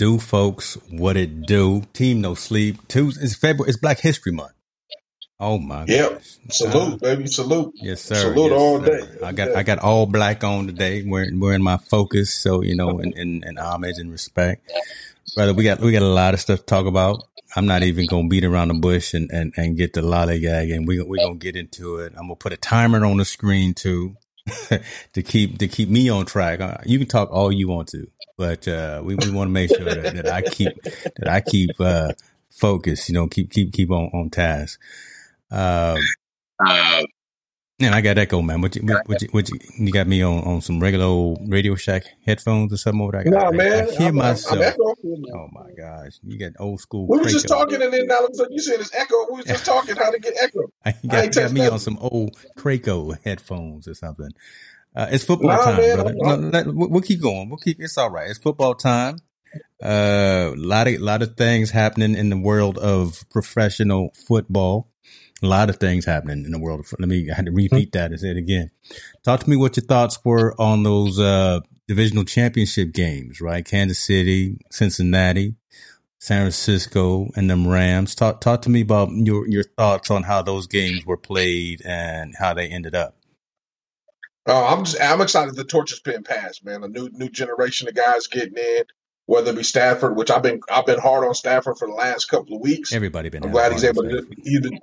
Do, folks? What it do? Team No Sleep. Tuesday, it's February. It's Black History Month. Oh my Yep. gosh. Salute, Uh, baby. Salute. yes, sir. Salute Yes, all sir. day. I got every I got all black on today. Wearing wearing my focus. So you know, in, in, in homage and respect, brother. We got we got a lot of stuff to talk about. I'm not even gonna beat around the bush and, and, and get the lollygag, and we we gonna get into it. I'm gonna put a timer on the screen too to keep to keep me on track. Uh, You can talk all you want to, but uh, we, we want to make sure that, that I keep that I keep uh, focused. You know, keep keep keep on on task. Um, Uh, and I got echo, man. What you, what, what you, what you, you got me on, on some regular old Radio Shack headphones or something over there? I, nah, I, man. I hear I'm, myself. I'm. Oh my gosh, you got old school. We were just talking, and then now all of a sudden you said it's echo. We were just talking how to get echo. You I got, ain't got me on some old Krakow headphones or something. Uh, it's football Nah, time, man. brother. No, let- we'll keep going. We'll keep. It's all right. It's football time. A lot of lot of things happening in the world of professional football. A lot of things happening in the world. Let me. I had to repeat that and say it again. Talk to me what your thoughts were on those uh, divisional championship games. Right, Kansas City, Cincinnati, San Francisco, and them Rams. Talk talk to me about your your thoughts on how those games were played and how they ended up. uh, I'm just I'm excited the torch is being passed, man. A new new generation of guys getting in, whether it be Stafford, which I've been I've been hard on Stafford for the last couple of weeks. Everybody been I'm glad he's able to. Been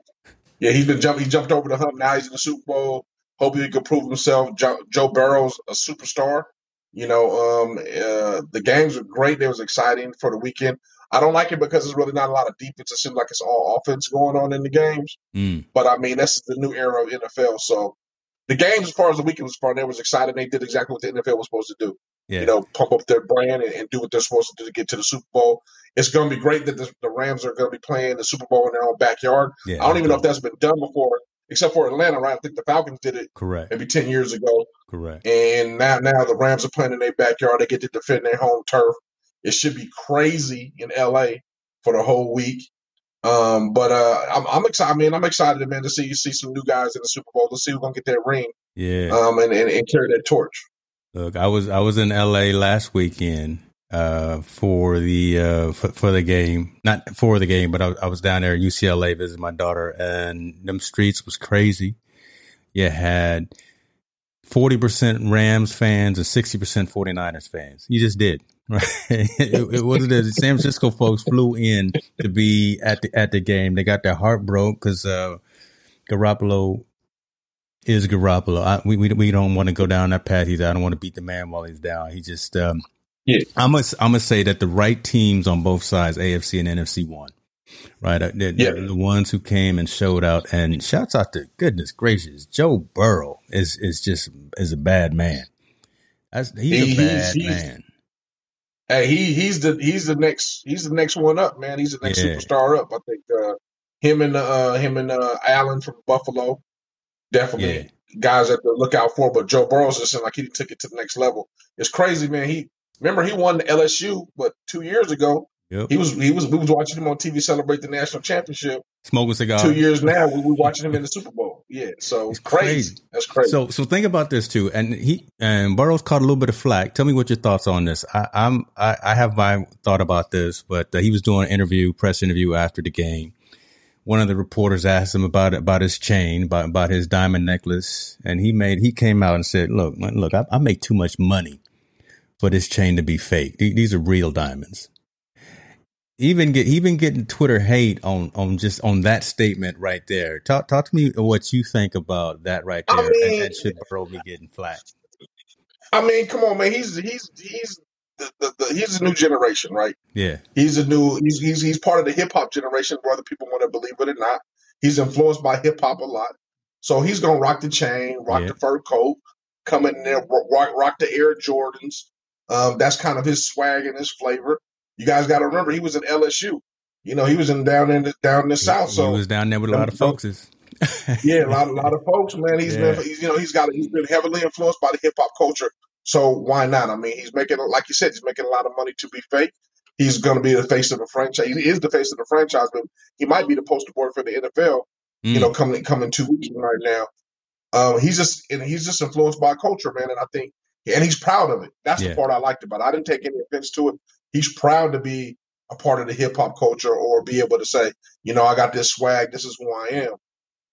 yeah he's been jump he jumped over the hump. Now he's in the Super Bowl. Hopefully he can prove himself. Joe, Joe Burrow's a superstar. You know, um, uh, the games were great. They was exciting for the weekend. I don't like it because there's really not a lot of defense. It seems like it's all offense going on in the games. Mm, But I mean, that's the new era of NFL. So the games, as far as the weekend was concerned, they was exciting. They did exactly what the NFL was supposed to do. yeah. You know, pump up their brand and, and do what they're supposed to do to get to the Super Bowl. It's going to be great that the, the Rams are going to be playing the Super Bowl in their own backyard. yeah. I don't even know if that's been done before, except for Atlanta, right? I think the Falcons did it correct. maybe ten years ago, Correct. and now now the Rams are playing in their backyard. They get to defend their home turf. It should be crazy in LA for the whole week. Um, but uh, I'm, I'm excited. I mean, I'm excited, man, to see see some new guys in the Super Bowl. To see who's gonna get that ring, Yeah. um, and, and, and carry that torch. Look, I was I was in L.A. last weekend uh, for the uh, for, for the game, not for the game, but I, I was down there at UCLA visiting my daughter, and them streets was crazy. You had forty percent Rams fans and sixty percent 49ers fans. You just did. Right? it, it wasn't the San Francisco folks flew in to be at the at the game. They got their heart broke because uh, Garoppolo is Garoppolo. I, we, we we don't want to go down that path. He's I don't want to beat the man while he's down. He just um, Yeah. I'm gonna I'm gonna say that the right teams on both sides, AFC and NFC, won. Right, Uh, the, Yeah. the, the ones who came and showed out, and shouts out to goodness gracious, Joe Burrow is is just is a bad man. That's, he's He- a bad he's- man. Hey, he he's the he's the next he's the next one up, man. He's the next Yeah. superstar up. I think uh, him and uh, him and uh, Allen from Buffalo, definitely Yeah, guys that to look out for. But Joe Burrow's just seemed like he took it to the next level. It's crazy, man. He remember he won the LSU, but two years ago yep. he was he was we was watching him on TV celebrate the national championship. Smoking cigars. Two years now, we we watching him in the Super Bowl. Yeah, so It's crazy. crazy. That's crazy. So, so think about this too. And he and Burrow's caught a little bit of flack. Tell me what your thoughts on this. I, I'm I, I have my thought about this, but uh, he was doing an interview, press interview after the game, one of the reporters asked him about about his chain, about about his diamond necklace, and he made he came out and said, "Look, look, I, I make too much money for this chain to be fake. These are real diamonds." Even get even getting Twitter hate on on just on that statement right there. Talk talk to me what you think about that right there, I mean, and, and should Burrow be getting flat? I mean, come on, man. He's he's he's the, the, the, he's a new generation, right? Yeah. He's a new he's he's he's part of the hip hop generation, whether people want to believe it or not. He's influenced by hip hop a lot. So he's gonna rock the chain, rock yeah. the fur coat, come in there, rock, rock the Air Jordans. Um, that's kind of his swag and his flavor. You guys got to remember he was at LSU. You know, he was in down in the, down in the south. So he was down there with a lot of folks. yeah, a lot, a lot of folks, man. He's yeah. been, he's, you know, he's got, he's been heavily influenced by the hip hop culture. So why not? I mean, he's making, like you said, he's making a lot of money to be fake. He's going to be the face of the franchise. He is the face of the franchise, but he might be the poster boy for the NFL. Mm. You know, coming coming two weeks right now. Um, he's just and he's just influenced by culture, man. And I think, and he's proud of it. That's yeah. the part I liked about it. I didn't take any offense to it. He's proud to be a part of the hip hop culture or be able to say, you know, I got this swag. This is who I am.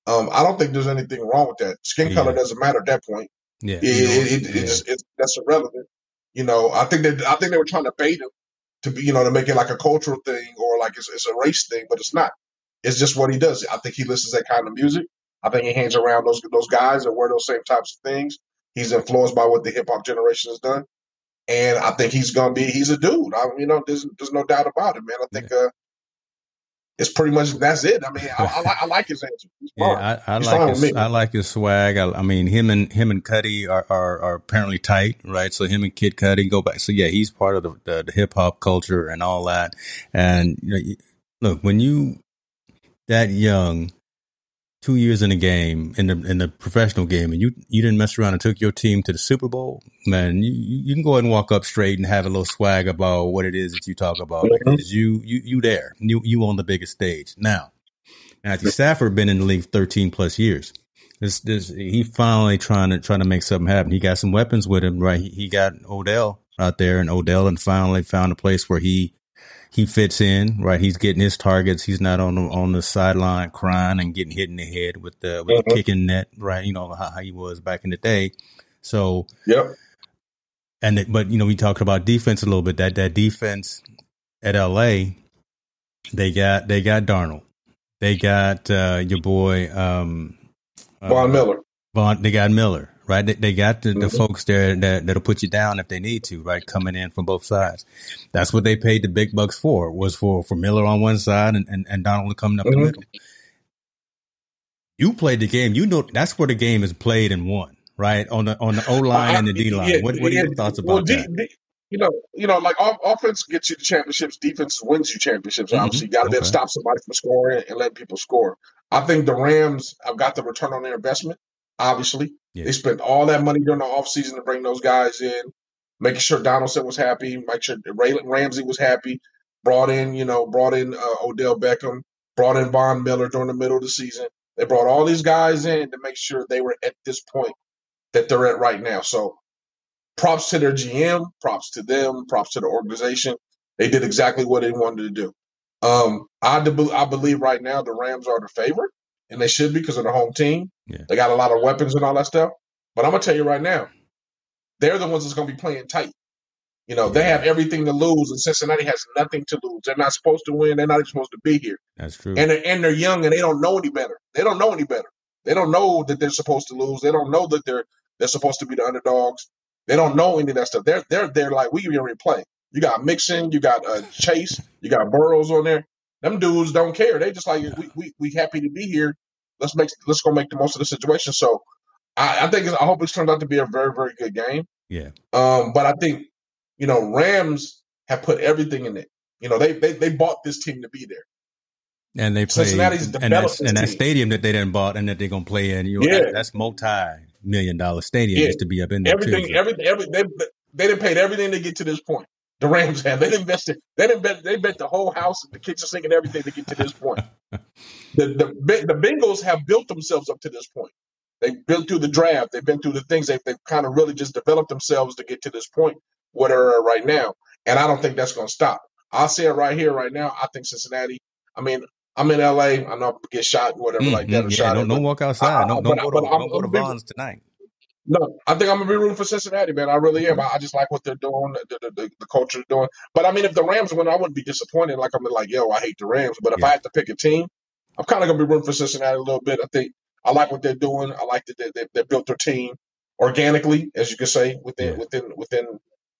Um, I don't think there's anything wrong with that. Skin yeah. color doesn't matter at that point. Yeah, it, it, it, yeah. Just, it's, that's irrelevant. You know, I think that I think they were trying to bait him to be, you know, to make it like a cultural thing or like it's, it's a race thing, but it's not. It's just what he does. I think he listens to that kind of music. I think he hangs around those those guys that wear those same types of things. He's influenced by what the hip hop generation has done, and I think he's gonna be. He's a dude. I, you know, there's there's no doubt about it, man. I think uh, it's pretty much that's it. I mean, I, I, I like his answer. yeah, I, I like his, I like his swag. I, I, mean, him and him and Cudi are, are, are apparently tight, right? So him and Kid Cudi go back. So yeah, he's part of the, the, the hip hop culture and all that. And you know, look, when you that young two years in the game in the in the professional game and you you didn't mess around and took your team to the Super Bowl, man, you, you can go ahead and walk up straight and have a little swag about what it is that you talk about mm-hmm. because you you you there you you on the biggest stage now. Matthew Stafford been in the league thirteen plus years. This this he finally trying to trying to make something happen. He got some weapons with him, right? He, he got Odell out there, and Odell and finally found a place where he he fits in, right? He's getting his targets. He's not on the, on the sideline crying and getting hit in the head with the with mm-hmm. the kicking net, right? You know how, how, he was back in the day. So, yep. And it, but you know we talked about defense a little bit. That that defense at LA, they got they got Donald, they got uh, your boy um, Von uh, Miller. Von, they got Miller, right? They, they got the, mm-hmm. the, folks there that, that'll put you down if they need to, right? Coming in from both sides. That's what they paid the big bucks for, was for, for Miller on one side and, and, and Donald coming up mm-hmm. the middle. You played the game. You know, that's where the game is played and won, right? On the, on the O line and the D line. Yeah, what, what yeah, are your thoughts about well, that? D, D, you know, you know, like offense gets you the championships, defense wins you championships. Mm-hmm. Obviously, you got to okay. be able to stop somebody from scoring and let people score. I think the Rams have got the return on their investment obviously. Yeah. They spent all that money during the offseason to bring those guys in, making sure Donaldson was happy, make sure Ray, Ramsey was happy, brought in, you know, brought in uh, Odell Beckham, brought in Von Miller during the middle of the season. They brought all these guys in to make sure they were at this point that they're at right now. So props to their GM, props to them, props to the organization. They did exactly what they wanted to do. Um, I, I believe right now the Rams are the favorite and they should be because of the home team. Yeah. They got a lot of weapons and all that stuff. But I'm gonna tell you right now, they're the ones that's gonna be playing tight. You know, yeah. they have everything to lose, and Cincinnati has nothing to lose. They're not supposed to win. They're not even supposed to be here. That's true. And they're, and they're young, and they don't know any better. They don't know any better. They don't know that they're supposed to lose. They don't know that they're they're supposed to be the underdogs. They don't know any of that stuff. They're they're they're like we can replay. You got Mixon, you got uh, Chase, you got Burrows on there. Them dudes don't care. They just like yeah. we, we we happy to be here let's make let's go make the most of the situation. So I, I think I hope it's turned out to be a very very good game. Yeah. Um, but I think you know Rams have put everything in it. You know they they they bought this team to be there. And they play, Cincinnati's and, that's, and that stadium that they didn't bought and that they're gonna play in. You know, yeah. That, that's multi million dollar stadium yeah. just to be up in there. Everything, too, everything, every, they they didn't paid everything to get to this point. The Rams have. They invested. They bet. They bet the whole house, and the kitchen sink, and everything to get to this point. the, the the Bengals have built themselves up to this point. They've been through the draft. They've been through the things. They've, they've kind of really just developed themselves to get to this point where they're right now. And I don't think that's going to stop. I'll say it right here, right now. I think Cincinnati. I mean, I'm in LA. I know I get shot, whatever, like that. Mm-hmm. Or Yeah, shot don't at, don't walk outside. I, Don't don't go to I'm, don't go to Vons tonight. No, I think I'm gonna be rooting for Cincinnati, man. I really am. I, I just like what they're doing, the, the, the, the culture they're doing. But I mean, if the Rams win, I wouldn't be disappointed. Like I'm like, yo, I hate the Rams. But if Yeah. I had to pick a team, I'm kind of gonna be rooting for Cincinnati a little bit. I think I like what they're doing. I like that they, they, they built their team organically, as you could say, within Yeah. within within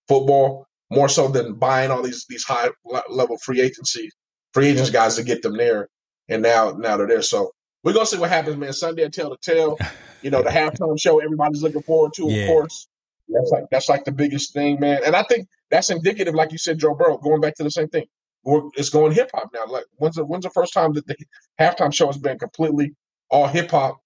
football, more so than buying all these these high le- level free agency free agents guys to get them there. And now now they're there. So we're gonna see what happens, man. Sunday, tell the tale. You know, the halftime show everybody's looking forward to, of course. That's like that's like the biggest thing, man. And I think that's indicative, like you said, Joe Burrow, going back to the same thing. We're, it's going hip hop now. Like when's the when's the first time that the halftime show has been completely all hip hop?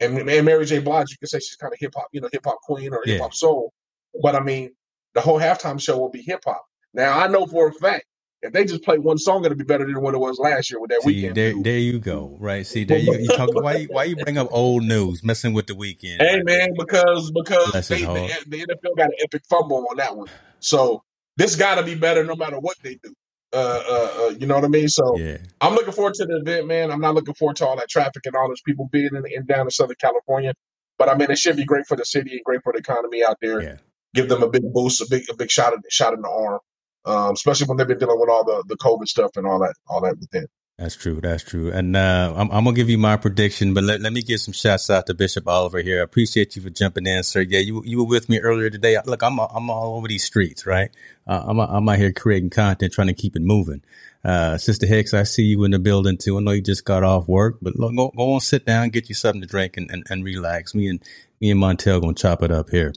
And, and Mary J. Blige, you can say she's kind of hip hop, you know, hip hop queen or hip Yeah. hop soul. But I mean, the whole halftime show will be hip hop. Now I know for a fact if they just play one song, it'll be better than what it was last year with that See, Weeknd. there there you go. Right. See, there you you talk. Why you- why you bring up old news, messing with the Weeknd? Hey right man, because because they, the, the NFL got an epic fumble on that one, so this got to be better no matter what they do. Uh, uh, uh, you know what I mean? So Yeah. I'm looking forward to the event, man. I'm not looking forward to all that traffic and all those people being in, in down in Southern California, but I mean it should be great for the city and great for the economy out there. Yeah. Give them a big boost, a big a big shot shot in the arm, um, especially when they've been dealing with all the the COVID stuff and all that all that within. That's true. That's true. And uh, I'm, I'm gonna give you my prediction, but let, let me give some shouts out to Bishop Oliver here. I appreciate you for jumping in, sir. Yeah, you you were with me earlier today. Look, I'm I'm all over these streets, right? Uh, I'm I'm out here creating content, trying to keep it moving. Uh, Sister Hicks, I see you in the building too. I know you just got off work, but look, go go on, sit down, get you something to drink, and, and, and relax. Me and me and Montel gonna chop it up here.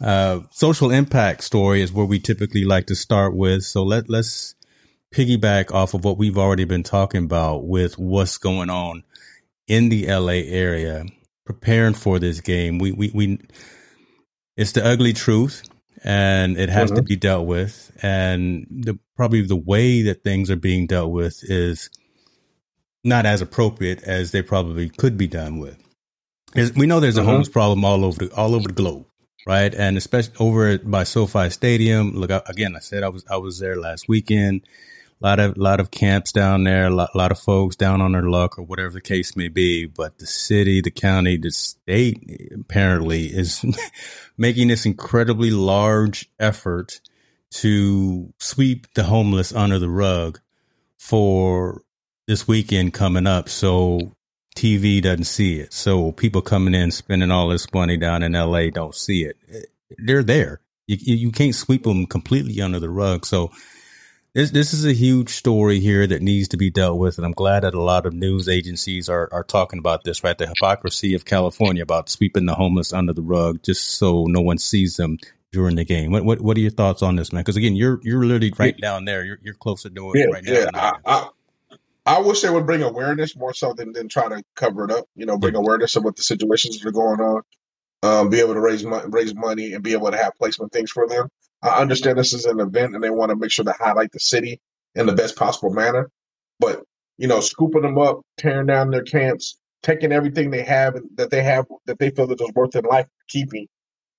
Uh, social impact story is where we typically like to start with. So let let's piggyback off of what we've already been talking about with what's going on in the LA area, preparing for this game. We we we it's the ugly truth and it has to Mhm. be dealt with. And the probably the way that things are being dealt with is not as appropriate as they probably could be done with. There's, we know there's a Mhm. homeless problem all over the all over the globe, right? And especially over by SoFi Stadium. Look, I- again, I said I was I was there last weekend. A lot of lot of camps down there, a lot, lot of folks down on their luck or whatever the case may be. But the city, the county, the state apparently is making this incredibly large effort to sweep the homeless under the rug for this weekend coming up. So TV doesn't see it. So people coming in spending all this money down in LA don't see it. They're there. You, you can't sweep them completely under the rug. So this this is a huge story here that needs to be dealt with, and I'm glad that a lot of news agencies are are talking about this. Right, the hypocrisy of California about sweeping the homeless under the rug just so no one sees them during the game. What what what are your thoughts on this, man? Because again, you're you're literally right down there. You're you're closer to it Yeah, right now. yeah. than I I, am. I wish they would bring awareness more so than, than try to cover it up. You know, bring awareness of what the situations that are going on. Um, be able to raise money, raise money, and be able to have placement things for them. I understand this is an event, and they want to make sure to highlight the city in the best possible manner. But you know, scooping them up, tearing down their camps, taking everything they have that they have that they feel that is worth in life keeping.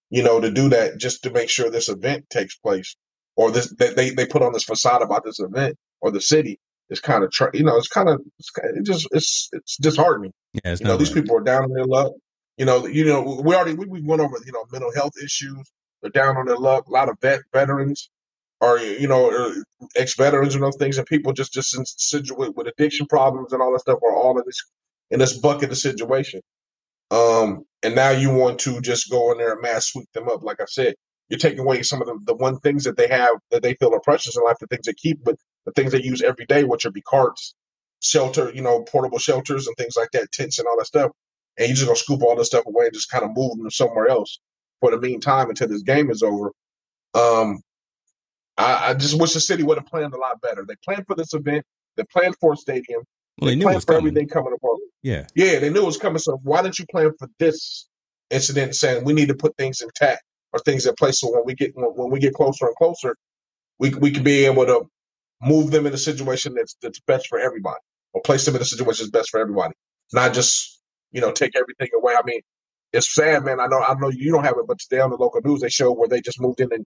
You know, to do that just to make sure this event takes place, or this that they they put on this facade about this event or the city is kind of you know it's kind of it's it just it's it's disheartening. Yeah, it's You know, these people are down on their luck. You know, you know, we already we, we went over you know mental health issues. They're down on their luck. A lot of vet veterans or you know ex veterans and those things, and people just just in situ- with, with addiction problems and all that stuff are all in this in this bucket of situation. Um, and now you want to just go in there and mass sweep them up. Like I said, you're taking away some of the, the one things that they have that they feel are precious in life, the things they keep, but the things they use every day, which would be carts, shelter, you know, portable shelters and things like that, tents and all that stuff. And you're just gonna scoop all this stuff away and just kind of move them somewhere else for the meantime until this game is over. Um, I, I just wish the city would have planned a lot better. They planned for this event. They planned for a stadium. Well, they They planned for coming. everything coming apart. Yeah, Yeah, they knew it was coming. So why didn't you plan for this incident, saying we need to put things intact or things in place so when we get when, when we get closer and closer, we we can be able to move them in a situation that's that's best for everybody, or place them in a situation that's best for everybody, not just you know take everything away. I mean, it's sad, man. I know I know you don't have it, but today on the local news they showed where they just moved in and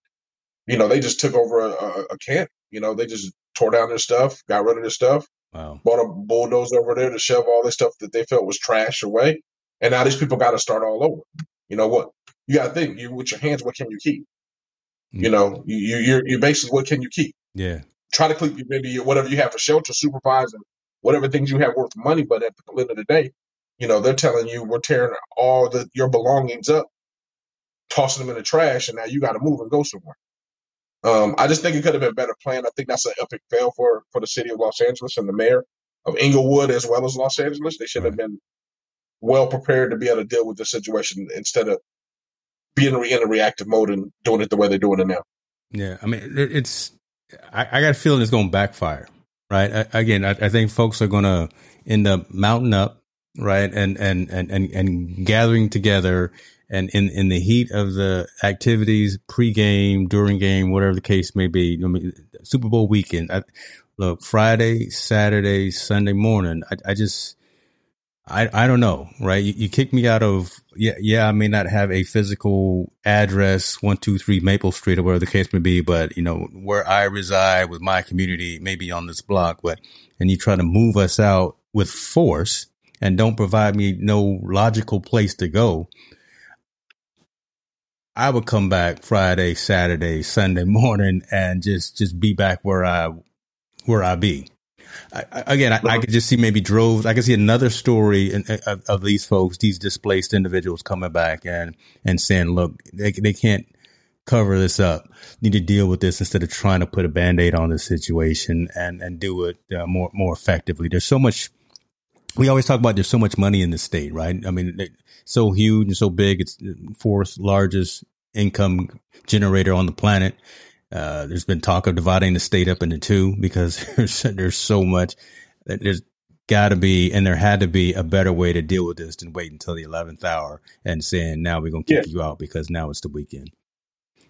you know they just took over a, a, a camp. You know, they just tore down their stuff, got rid of their stuff, Wow. Bought a bulldozer over there to shove all this stuff that they felt was trash away. And now these people got to start all over. You know what? You got to think. You with your hands, what can you keep? Mm-hmm. You know, you you you're basically what can you keep? Yeah. Try to keep maybe whatever you have for shelter, supervise, and whatever things you have worth money. But at the end of the day, you know they're telling you we're tearing all the your belongings up, tossing them in the trash, and now you got to move and go somewhere. Um, I just think it could have been better planned. I think that's an epic fail for for the city of Los Angeles and the mayor of Inglewood as well as Los Angeles. They should have been well prepared to be able to deal with the situation instead of being in a reactive mode and doing it the way they're doing it now. Yeah, I mean, it's I, I got a feeling it's going to backfire, right? I, again, I, I, think folks are going to end up mounting up, right, and and and and, and gathering together. And in, in the heat of the activities, pregame, during game, whatever the case may be, I mean, Super Bowl weekend. Look, Friday, Saturday, Sunday morning. I, I just I, I don't know, right? You, you kick me out of, yeah, yeah, I may not have a physical address, one, two, three Maple Street or whatever the case may be, but you know, where I reside with my community, maybe on this block, but, and you try to move us out with force and don't provide me no logical place to go. I would come back Friday, Saturday, Sunday morning and just, just be back where I, where I be. I, again, I, I, could just see maybe droves. I could see another story in, of, of, these folks, these displaced individuals coming back and and saying, "Look, they they can't cover this up. Need to deal with this instead of trying to put a band aid on the situation and and do it uh, more more effectively." There's so much. We always talk about there's so much money in the state, right? I mean, it's so huge and so big. It's fourth largest income generator on the planet. Uh, there's been talk of dividing the state up into two because there's there's so much. That there's got to be, and there had to be a better way to deal with this than wait until the eleventh hour and saying now we're gonna kick yeah. you out because now it's the weekend.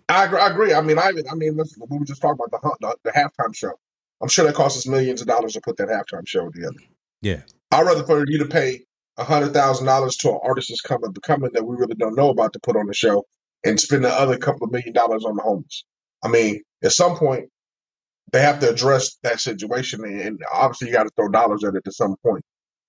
I agree. I, agree. I mean, I, I mean, listen, we were just talking about the, the the halftime show. I'm sure that costs us millions of dollars to put that halftime show together. Yeah, I'd rather for you to pay a hundred thousand dollars to an artist that's coming, coming that we really don't know about to put on the show, and spend the other couple of million dollars on the homeless. I mean, at some point, they have to address that situation, and obviously, you got to throw dollars at it at some point.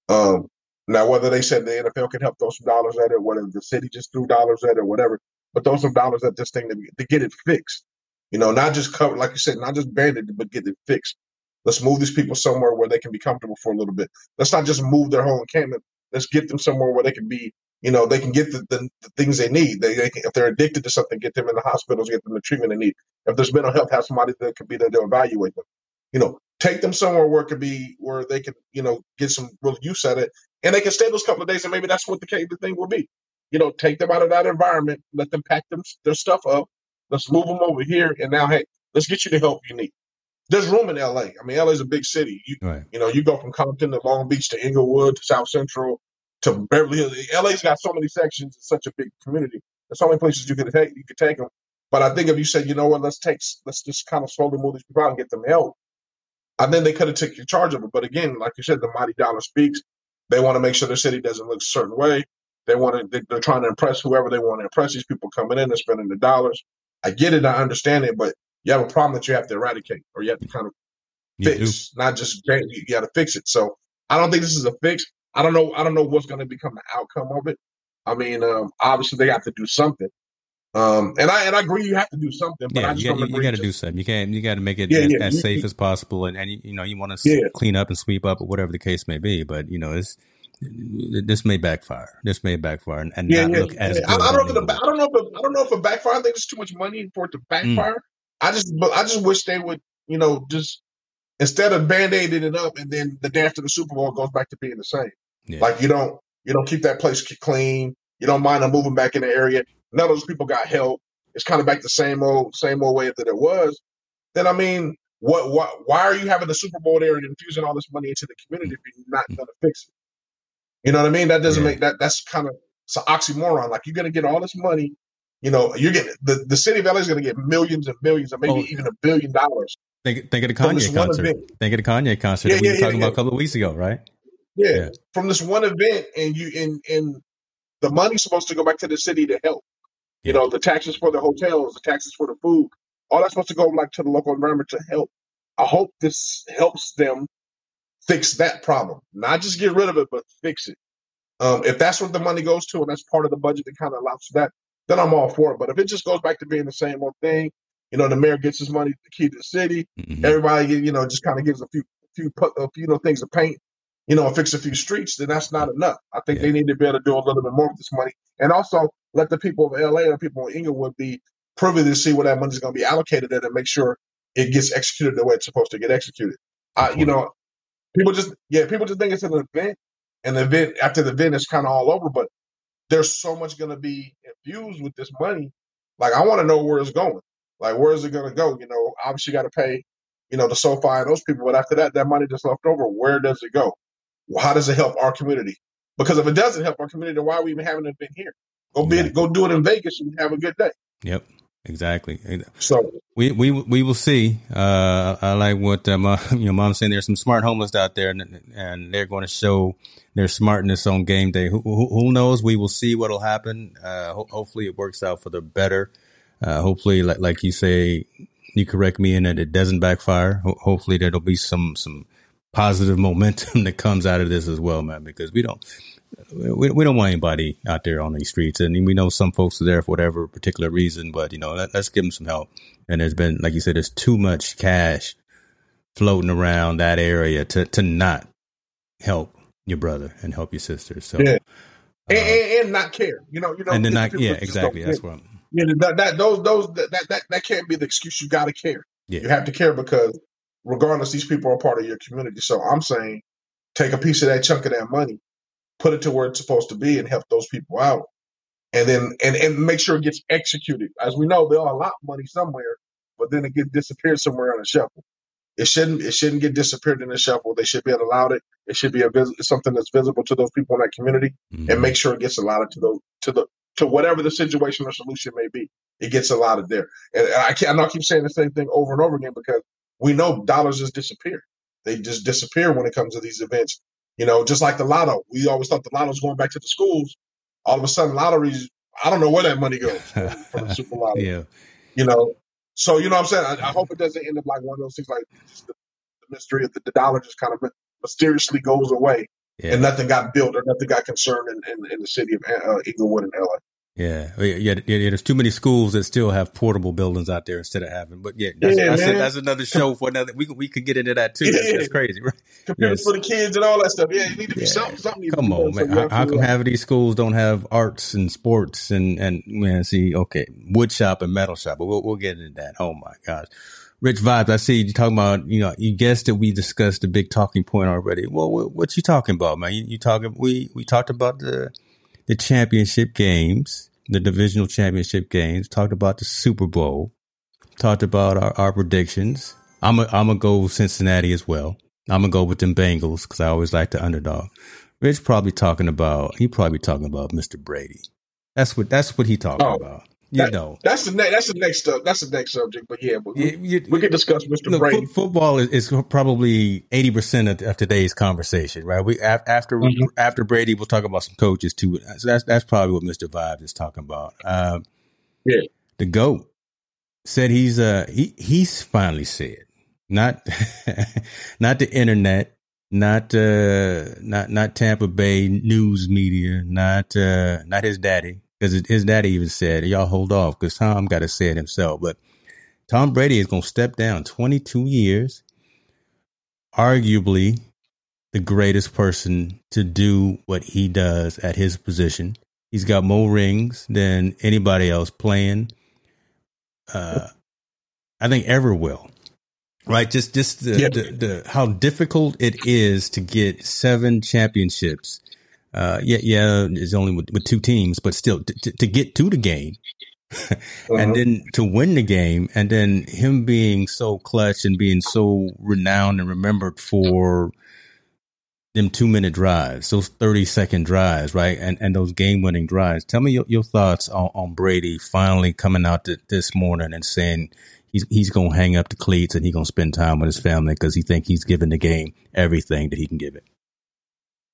Um, now, whether they said the NFL can help throw some dollars at it, whether the city just threw dollars at it, whatever, but throw some dollars at this thing to, to get it fixed. You know, not just cover, like you said, not just banded, but get it fixed. Let's move these people somewhere where they can be comfortable for a little bit. Let's not just move their whole encampment. Let's get them somewhere where they can be you know, they can get the, the, the things they need. They, they can, if they're addicted to something, get them in the hospitals, get them the treatment they need. If there's mental health, have somebody that could be there to evaluate them. You know, take them somewhere where it could be where they can, you know, get some real use at it, and they can stay those couple of days, and maybe that's what the, the thing will be. You know, take them out of that environment, let them pack them their stuff up. Let's move them over here, and now, hey, let's get you the help you need. There's room in LA. I mean, LA is a big city. You, right. you know, you go from Compton to Long Beach to Inglewood to South Central to Beverly Hills. LA's got so many sections. It's such a big community. There's so many places you could take. You could take them. But I think if you said, you know what, let's take, let's just kind of slowly move these people out and get them help. I think they could have taken charge of it. But again, like you said, the mighty dollar speaks. They want to make sure the city doesn't look a certain way. They want to. They're trying to impress whoever they want to impress. These people coming in and spending the dollars. I get it. I understand it. But you have a problem that you have to eradicate, or you have to kind of fix, not just you got to fix it. So I don't think this is a fix. I don't know. I don't know what's going to become the outcome of it. I mean, um, obviously they have to do something. Um, and I and I agree you have to do something, but yeah, I just you, got, you, got to do something. You can't you got to make it yeah, as, yeah, as safe as possible, and, and you, know you want to clean up and sweep up or whatever the case may be. But you know, it's this may backfire. This may backfire and, and not look as good. I, I, don't know if I don't know if it, I don't know if it backfire. I think it's too much money for it to mm. backfire. Mm. I just I just wish they would you know just instead of band-aiding it up and then the day after the Super Bowl goes back to being the same. Yeah. Like you don't you don't keep that place clean. You don't mind them moving back in the area. None of those people got help. It's kind of back the same old same old way that it was. Then I mean, what what why are you having the Super Bowl there and infusing all this money into the community if you're not going to fix it? You know what I mean? That doesn't yeah. make that that's kind of it's an oxymoron. Like you're going to get all this money. You know, you're getting the, the city of LA is going to get millions and millions, and maybe oh, even a billion dollars. Think, think of the Kanye concert. Think of the Kanye concert yeah, that we yeah, were talking about a couple of weeks ago, right? Yeah, yeah, from this one event, and you and and the money's supposed to go back to the city to help. You know, the taxes for the hotels, the taxes for the food, all that's supposed to go like to the local environment to help. I hope this helps them fix that problem, not just get rid of it, but fix it. Um, if that's what the money goes to, and that's part of the budget that kind of allows for that, then I'm all for it. But if it just goes back to being the same old thing, you know, the mayor gets his money to keep the city, mm-hmm. everybody, you know, just kind of gives a few, few, a few, you know, things to paint, you know, and fix a few streets, then that's not enough. I think yeah. they need to be able to do a little bit more with this money, and also let the people of LA and people in Inglewood be privy to see where that money is going to be allocated at, and make sure it gets executed the way it's supposed to get executed. Uh, you know, people just yeah, people just think it's an event, and the event after the event is kind of all over. But there's so much going to be infused with this money. Like I want to know where it's going. Like where is it going to go? You know, obviously got to pay, you know, the SoFi and those people. But after that, that money just left over, where does it go? How does it help our community? Because if it doesn't help our community, then why are we even having it been here? Go be go do it in Vegas and have a good day. Yep. Exactly. So we we we will see. Uh, I like what uh, my, you know, mom saying. There's some smart homeless out there, and, and they're going to show their smartness on game day. Who, who, who knows? We will see what'll happen. Uh, ho- hopefully, it works out for the better. Uh, hopefully, like like you say, you correct me in that it doesn't backfire. Ho- hopefully, there'll be some some positive momentum that comes out of this as well, man. Because we don't we, we don't want anybody out there on these streets. And we know some folks are there for whatever particular reason, but you know, let, us give them some help. And there's been, like you said, there's too much cash floating around that area to, to not help your brother and help your sister. So, yeah. and, uh, and, and, not care, you know, you know, and then not, yeah, exactly. That's what I'm, yeah, that, that, those, those, that, that, that can't be the excuse. You got to care. Yeah. You have to care because regardless, these people are part of your community. So I'm saying take a piece of that chunk of that money put it to where it's supposed to be and help those people out. And then and, and make sure it gets executed. As we know, there are a lot of money somewhere, but then it gets disappeared somewhere on a shuffle. It shouldn't it shouldn't get disappeared in a shuffle. They should be allowed it. It should be a vis- something that's visible to those people in that community, mm-hmm. and make sure it gets allotted to those to the to whatever the situation or solution may be. It gets allotted there. And I can't. I know I keep saying the same thing over and over again because we know dollars just disappear. They just disappear when it comes to these events you know, just like the lotto, we always thought the lotto was going back to the schools. All of a sudden, lotteries, I don't know where that money goes from the super lotto. yeah. You know, so you know what I'm saying? I, I, hope it doesn't end up like one of those things like the, the, mystery of the, the, dollar just kind of mysteriously goes away yeah. and nothing got built or nothing got concerned in, in, in the city of uh, Inglewood and LA. Yeah. yeah, yeah, yeah. There's too many schools that still have portable buildings out there instead of having. But yeah, that's, yeah, that's, another show for another. We we could get into that too. That's, that's crazy, right? Computers yes. for the kids and all that stuff. Yeah, you need to be something. something come on, man. How, how come half of these schools don't have arts and sports and and man? See, okay, wood shop and metal shop, but we'll we'll get into that. Oh my gosh. Rich vibes. I see you talking about, you know, you guessed that we discussed the big talking point already. Well, what, what you talking about, man? You, you talking, we, we talked about the, the championship games the divisional championship games, talked about the Super Bowl, talked about our, our predictions. I'm a, I'm gonna go Cincinnati as well. I'm gonna go with them Bengals because I always like the underdog. Rich probably talking about he probably talking about Mr. Brady. That's what that's what he talking oh, about. You that, know, that's the next. That's the next. Uh, that's the next subject. But yeah, but we, you, we can discuss Mr. Look, Brady. F- football is, is probably eighty percent of, of, today's conversation, right? We after mm-hmm. after Brady, we'll talk about some coaches too. So that's that's probably what Mr. Vibes is talking about. Um, yeah, the goat said he's uh he he's finally said not not the internet not uh not not Tampa Bay news media, not uh not his daddy, because his daddy even said, "Y'all hold off," because Tom got to say it himself. But Tom Brady is going to step down 22 years, arguably the greatest person to do what he does at his position. He's got more rings than anybody else playing. Uh, I think ever will. Right, just just the, yep. the, the how difficult it is to get seven championships uh, yeah, yeah, it's only with, with two teams, but still to, to get to the game uh-huh. and then to win the game and then him being so clutch and being so renowned and remembered for them two minute drives, those 30 second drives, right? And, and those game winning drives. Tell me your, your thoughts on, on Brady finally coming out to, this morning and saying he's, he's going to hang up the cleats and he's going to spend time with his family because he think he's given the game everything that he can give it.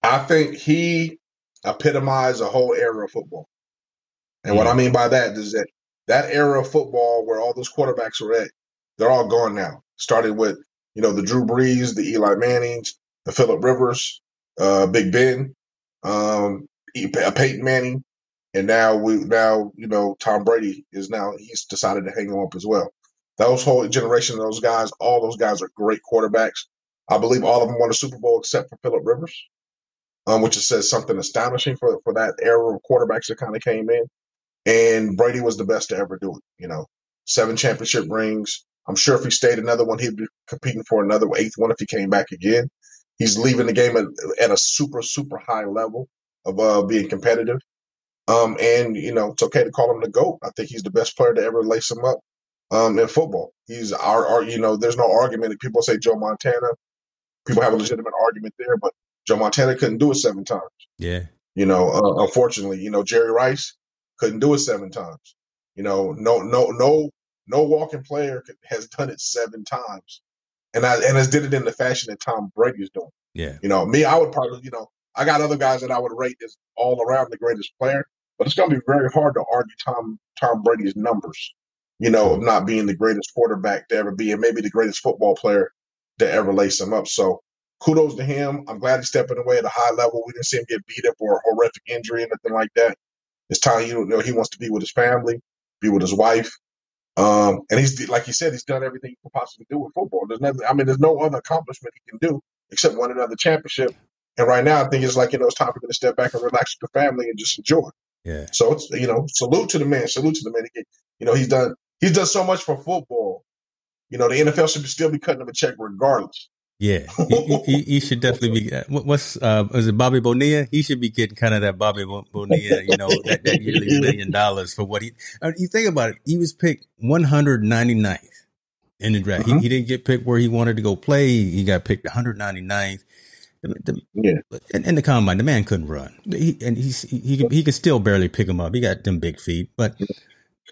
I think he epitomized a whole era of football. And mm what I mean by that is that that era of football where all those quarterbacks were at, they're all gone now. Started with, you know, the Drew Brees, the Eli Mannings, the Philip Rivers, uh, Big Ben, um, Peyton Manning, and now we now you know Tom Brady is now he's decided to hang him up as well. Those whole generation of those guys, all those guys are great quarterbacks. I believe all of them won a Super Bowl except for Philip Rivers, um, which says something astonishing for for that era of quarterbacks that kind of came in. And Brady was the best to ever do it. You know, seven championship rings. I'm sure if he stayed another one, he'd be competing for another eighth one if he came back again. He's leaving the game at, at a super super high level of uh, being competitive. Um, and you know, it's okay to call him the GOAT. I think he's the best player to ever lace him up um, in football. He's our, our, you know, there's no argument. People say Joe Montana. People have a legitimate argument there, but Joe Montana couldn't do it seven times. Yeah. You know, uh, unfortunately, you know, Jerry Rice couldn't do it seven times. You know, no, no, no, no walking player has done it seven times, and I and has did it in the fashion that Tom Brady is doing. Yeah. You know, me, I would probably, you know, I got other guys that I would rate as all around the greatest player, but it's going to be very hard to argue Tom Tom Brady's numbers. You know, of not being the greatest quarterback to ever be, and maybe the greatest football player to ever lace him up. So kudos to him. I'm glad he's stepping away at a high level. We didn't see him get beat up or a horrific injury or anything like that. It's time you know he wants to be with his family, be with his wife. Um, and he's like he said, he's done everything he could possibly do with football. There's nothing. I mean, there's no other accomplishment he can do except win another championship. And right now, I think it's like you know it's time for him to step back and relax with the family and just enjoy. Yeah. So it's you know salute to the man, salute to the man. He, you know he's done he's done so much for football. You know the NFL should still be cutting him a check regardless. Yeah, he, he, he, should definitely be. Uh, what's uh, is it Bobby Bonilla? He should be getting kind of that Bobby Bonilla, you know, that, that yearly million dollars for what he. I mean, you think about it, he was picked 199th in the draft. Uh-huh. He, he, didn't get picked where he wanted to go play. He got picked 199th. The, the, yeah, in, in, the combine, the man couldn't run, he, and he's he he, he could still barely pick him up. He got them big feet, but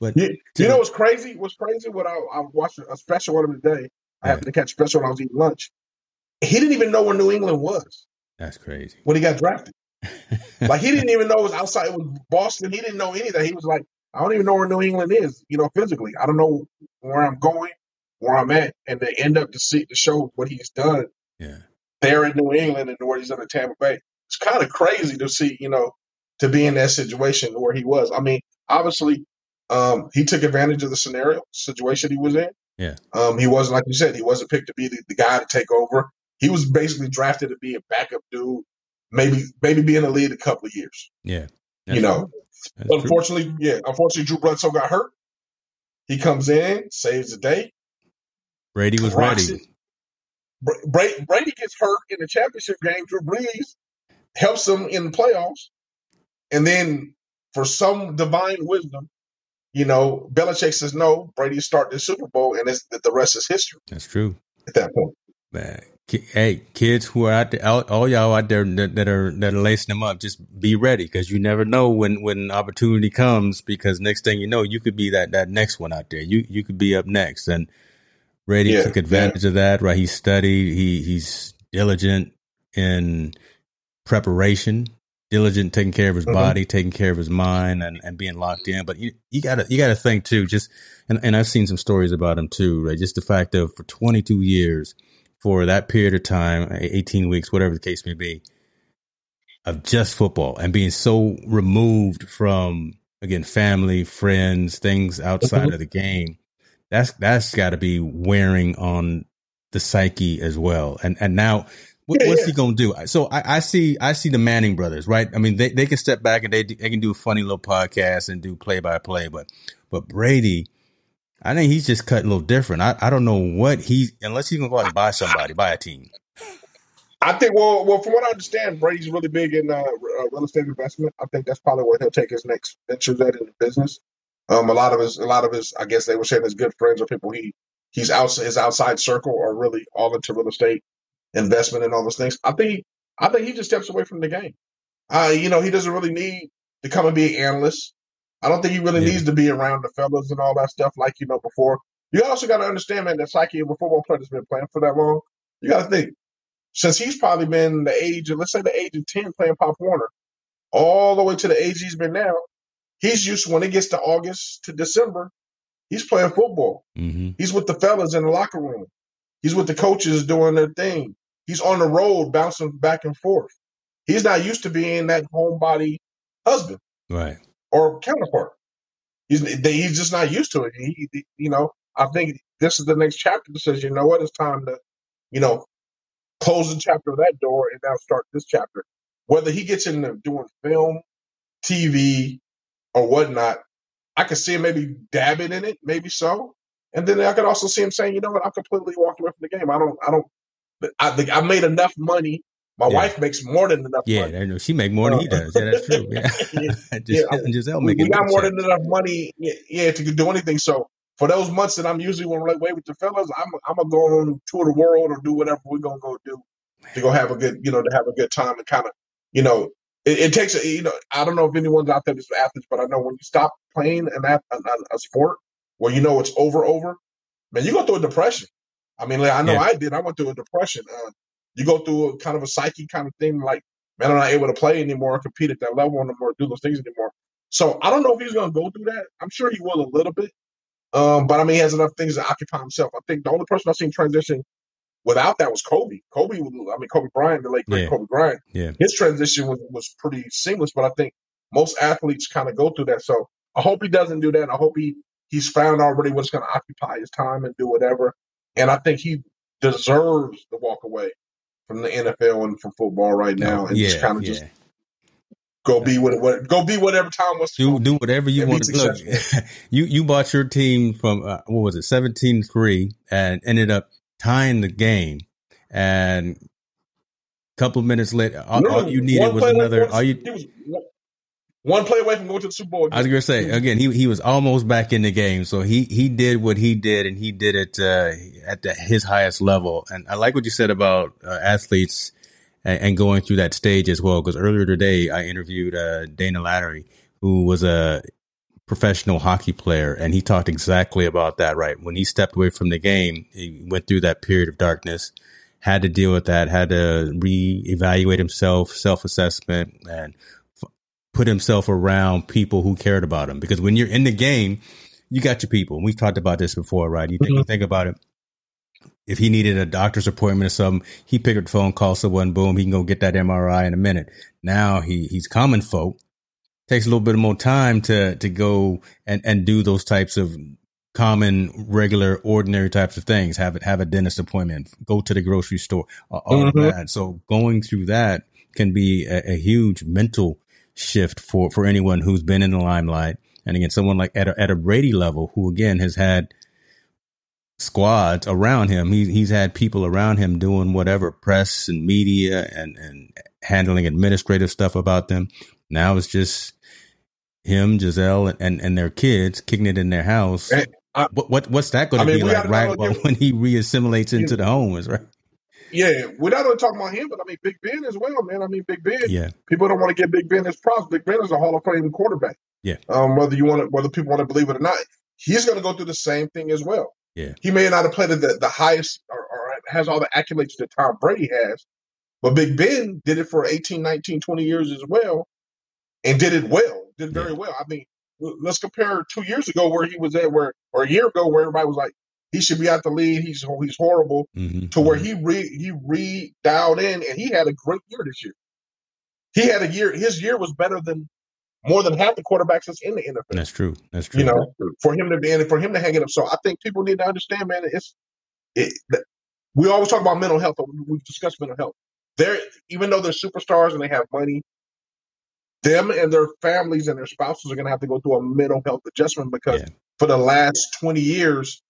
but you, you know what's crazy? What's crazy? What I, I watched a special on him today. I happened to catch a special when I was eating lunch he didn't even know where New England was. That's crazy. When he got drafted. like he didn't even know it was outside. It was Boston. He didn't know anything. He was like, I don't even know where New England is. You know, physically, I don't know where I'm going, where I'm at, and they end up to see to show what he's done. Yeah, there in New England and where he's in the Tampa Bay. It's kind of crazy to see. You know, to be in that situation where he was. I mean, obviously, um, he took advantage of the scenario situation he was in. Yeah. Um, he wasn't like you said. He wasn't picked to be the, the guy to take over. He was basically drafted to be a backup dude, maybe maybe be in the lead a couple of years. Yeah, you know. Unfortunately, true. yeah. Unfortunately, Drew Bledsoe got hurt. He comes in, saves the day. Brady was ready. Brady, Brady gets hurt in the championship game. Drew Brees helps him in the playoffs, and then for some divine wisdom, you know, Belichick says no. Brady start the Super Bowl, and it's, the rest is history. That's true. At that point, man, hey, kids who are out there, all, all y'all out there that, that, are that are lacing them up, just be ready because you never know when when opportunity comes. Because next thing you know, you could be that that next one out there. You you could be up next, and Brady yeah, took advantage yeah. of that. Right, he studied. He he's diligent in preparation, diligent taking care of his mm-hmm. body, taking care of his mind, and, and being locked in. But you you gotta you gotta think too. Just and and I've seen some stories about him too. Right, just the fact of for 22 years for that period of time, 18 weeks, whatever the case may be, of just football and being so removed from again family, friends, things outside mm-hmm. of the game. That's that's got to be wearing on the psyche as well. And and now what, yeah, what's yeah. he gonna do? So I, I, see I see the Manning brothers, right? I mean, they, they can step back and they they can do a funny little podcast and do play by play, but but Brady, I think he's just cut a little different. I, I don't know what he unless he's gonna go out and buy somebody, buy a team. I think well, well, from what I understand, Brady's really big in uh, uh, real estate investment. I think that's probably where he'll take his next venture at in the business. Um, a lot of his, a lot of his, I guess they were saying his good friends or people he he's out his outside circle are really all into real estate investment and all those things. I think I think he just steps away from the game. Uh, you know, he doesn't really need to come and be an analyst. I don't think he really yeah. needs to be around the fellas and all that stuff like you know before. You also got to understand, man, that psyche of a football player that's been playing for that long. You got to think since he's probably been the age of let's say the age of ten playing Pop Warner, all the way to the age he's been now. He's used when it gets to August to December, he's playing football. Mm-hmm. He's with the fellas in the locker room. He's with the coaches doing their thing. he's on the road bouncing back and forth. He's not used to being that homebody husband, right, or counterpart. He's he's just not used to it. He, he, you know, I think this is the next chapter that says, you know what, it's time to, you know, close the chapter of that door and now start this chapter. Whether he gets into doing film, TV, or whatnot, I could see him maybe dabbing in it, maybe so. And then I could also see him saying, you know what, I'm completely walking away from the game. I don't, I don't, I, I made enough money. My yeah. wife makes more than enough yeah, money. Yeah, she make more than he uh, does. Yeah, that's true. Yeah, yeah. Gisele, Gisele we, we got more than enough money, yeah, to do anything. So for those months that I'm usually on away with the fellas, I'm I'm gonna go on tour the world or do whatever we're gonna go do to go have a good, you know, to have a good time and kind of, you know, it, it, takes a, you know, I don't know if anyone's out there that's athletes, but I know when you stop playing an a, a sport where you know it's over, over, man, you go through a depression. I mean, like, I know yeah. I did. I went through a depression. Uh, you go through a kind of a psyche kind of thing, like, man, I'm not able to play anymore, compete at that level anymore, do those things anymore. So I don't know if he's going to go through that. I'm sure he will a little bit. Um, but I mean, he has enough things to occupy himself. I think the only person I've seen transition without that was Kobe. Kobe, I mean, Kobe Bryant, the late great yeah. Kobe Bryant. Yeah. His transition was, was pretty seamless, but I think most athletes kind of go through that. So I hope he doesn't do that. I hope he he's found already what's going to occupy his time and do whatever. And I think he deserves to walk away from the NFL and from football right now and yeah, just kind of yeah. just go be what, what go be whatever Tom wants to do. Do whatever you want to look. you you bought your team from uh, what was it 17-3 and ended up tying the game and a couple of minutes later all, all you needed was another all you one play away from going to the Super Bowl. I was gonna say again, he he was almost back in the game, so he he did what he did, and he did it uh, at the, his highest level. And I like what you said about uh, athletes and, and, going through that stage as well. Because earlier today, I interviewed uh, Dana Lattery, who was a professional hockey player, and he talked exactly about that. Right when he stepped away from the game, he went through that period of darkness, had to deal with that, had to reevaluate himself, self assessment, and put himself around people who cared about him. Because when you're in the game, you got your people. We've talked about this before, right? You think, mm-hmm. you think about it. If he needed a doctor's appointment or something, he picked up the phone, called someone, boom, he can go get that MRI in a minute. Now he he's common folk. Takes a little bit more time to to go and and do those types of common, regular, ordinary types of things. Have it have a dentist appointment, go to the grocery store, all mm-hmm. of that. So going through that can be a, a huge mental shift for, for anyone who's been in the limelight. And again, someone like at a, at a Brady level, who again has had squads around him. He, he's had people around him doing whatever press and media and, and handling administrative stuff about them. Now it's just him, Gisele, and, and their kids kicking it in their house. I, what, what what's that going to be like, right? Well, when he reassimilates into the homes, right? Yeah, we're not only talking about him, but I mean Big Ben as well, man. I mean Big Ben. Yeah. People don't want to get Big Ben as props. Big Ben is a Hall of Fame quarterback. Yeah. Um, whether you want to, whether people want to believe it or not, he's going to go through the same thing as well. Yeah. He may not have played at the, the highest or, or has all the accolades that Tom Brady has, but Big Ben did it for 18, 19, 20 years as well, and did it well. Did very yeah. well. I mean, let's compare two years ago where he was at, where or a year ago where everybody was like, he should be out the lead. He's he's horrible. Mm-hmm. To where mm-hmm. he re he re dialed in and he had a great year this year. He had a year. His year was better than more than half the quarterbacks that's in the NFL. That's true. That's true. You know, for him to be and for him to hang it up. So I think people need to understand, man. It's it. We always talk about mental health. We've discussed mental health. They're even though they're superstars and they have money, them and their families and their spouses are going to have to go through a mental health adjustment because yeah. for the last 20 years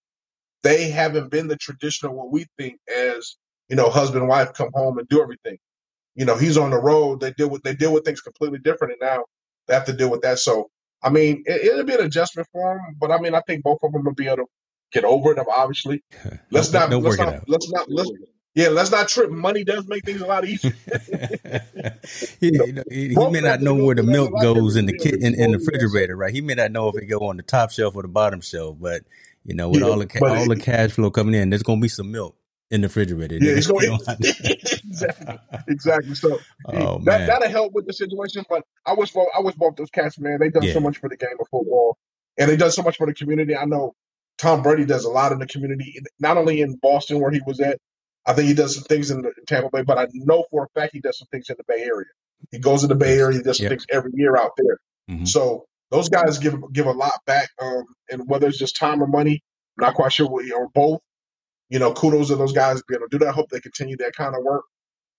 they haven't been the traditional what we think as you know husband and wife come home and do everything. You know, he's on the road. They deal with they deal with things completely different, and now they have to deal with that. So, I mean, it, will be an adjustment for them, but I mean, I think both of them will be able to get over it. Obviously, let's not let's not, let's not let's yeah, let's not trip. Money does make things a lot easier. he, you know, he, he may not know where the milk goes in the kit in, in the oh, refrigerator, right? He may not know if it go on the top shelf or the bottom shelf, but you know, with yeah, all the ca- all the cash flow coming in, there's gonna be some milk in the refrigerator. Yeah, it's going exactly, exactly. So oh, that that'll help with the situation. But I wish I wish both those cats, man. They done yeah. so much for the game of football, and they done so much for the community. I know Tom Brady does a lot in the community, not only in Boston where he was at, I think he does some things in, the, in Tampa Bay, but I know for a fact he does some things in the Bay Area. He goes to the Bay Area, he does some yep. things every year out there. Mm-hmm. So those guys give give a lot back, um, and whether it's just time or money, I'm not quite sure what, or both. You know, kudos to those guys being able to do that. I hope they continue that kind of work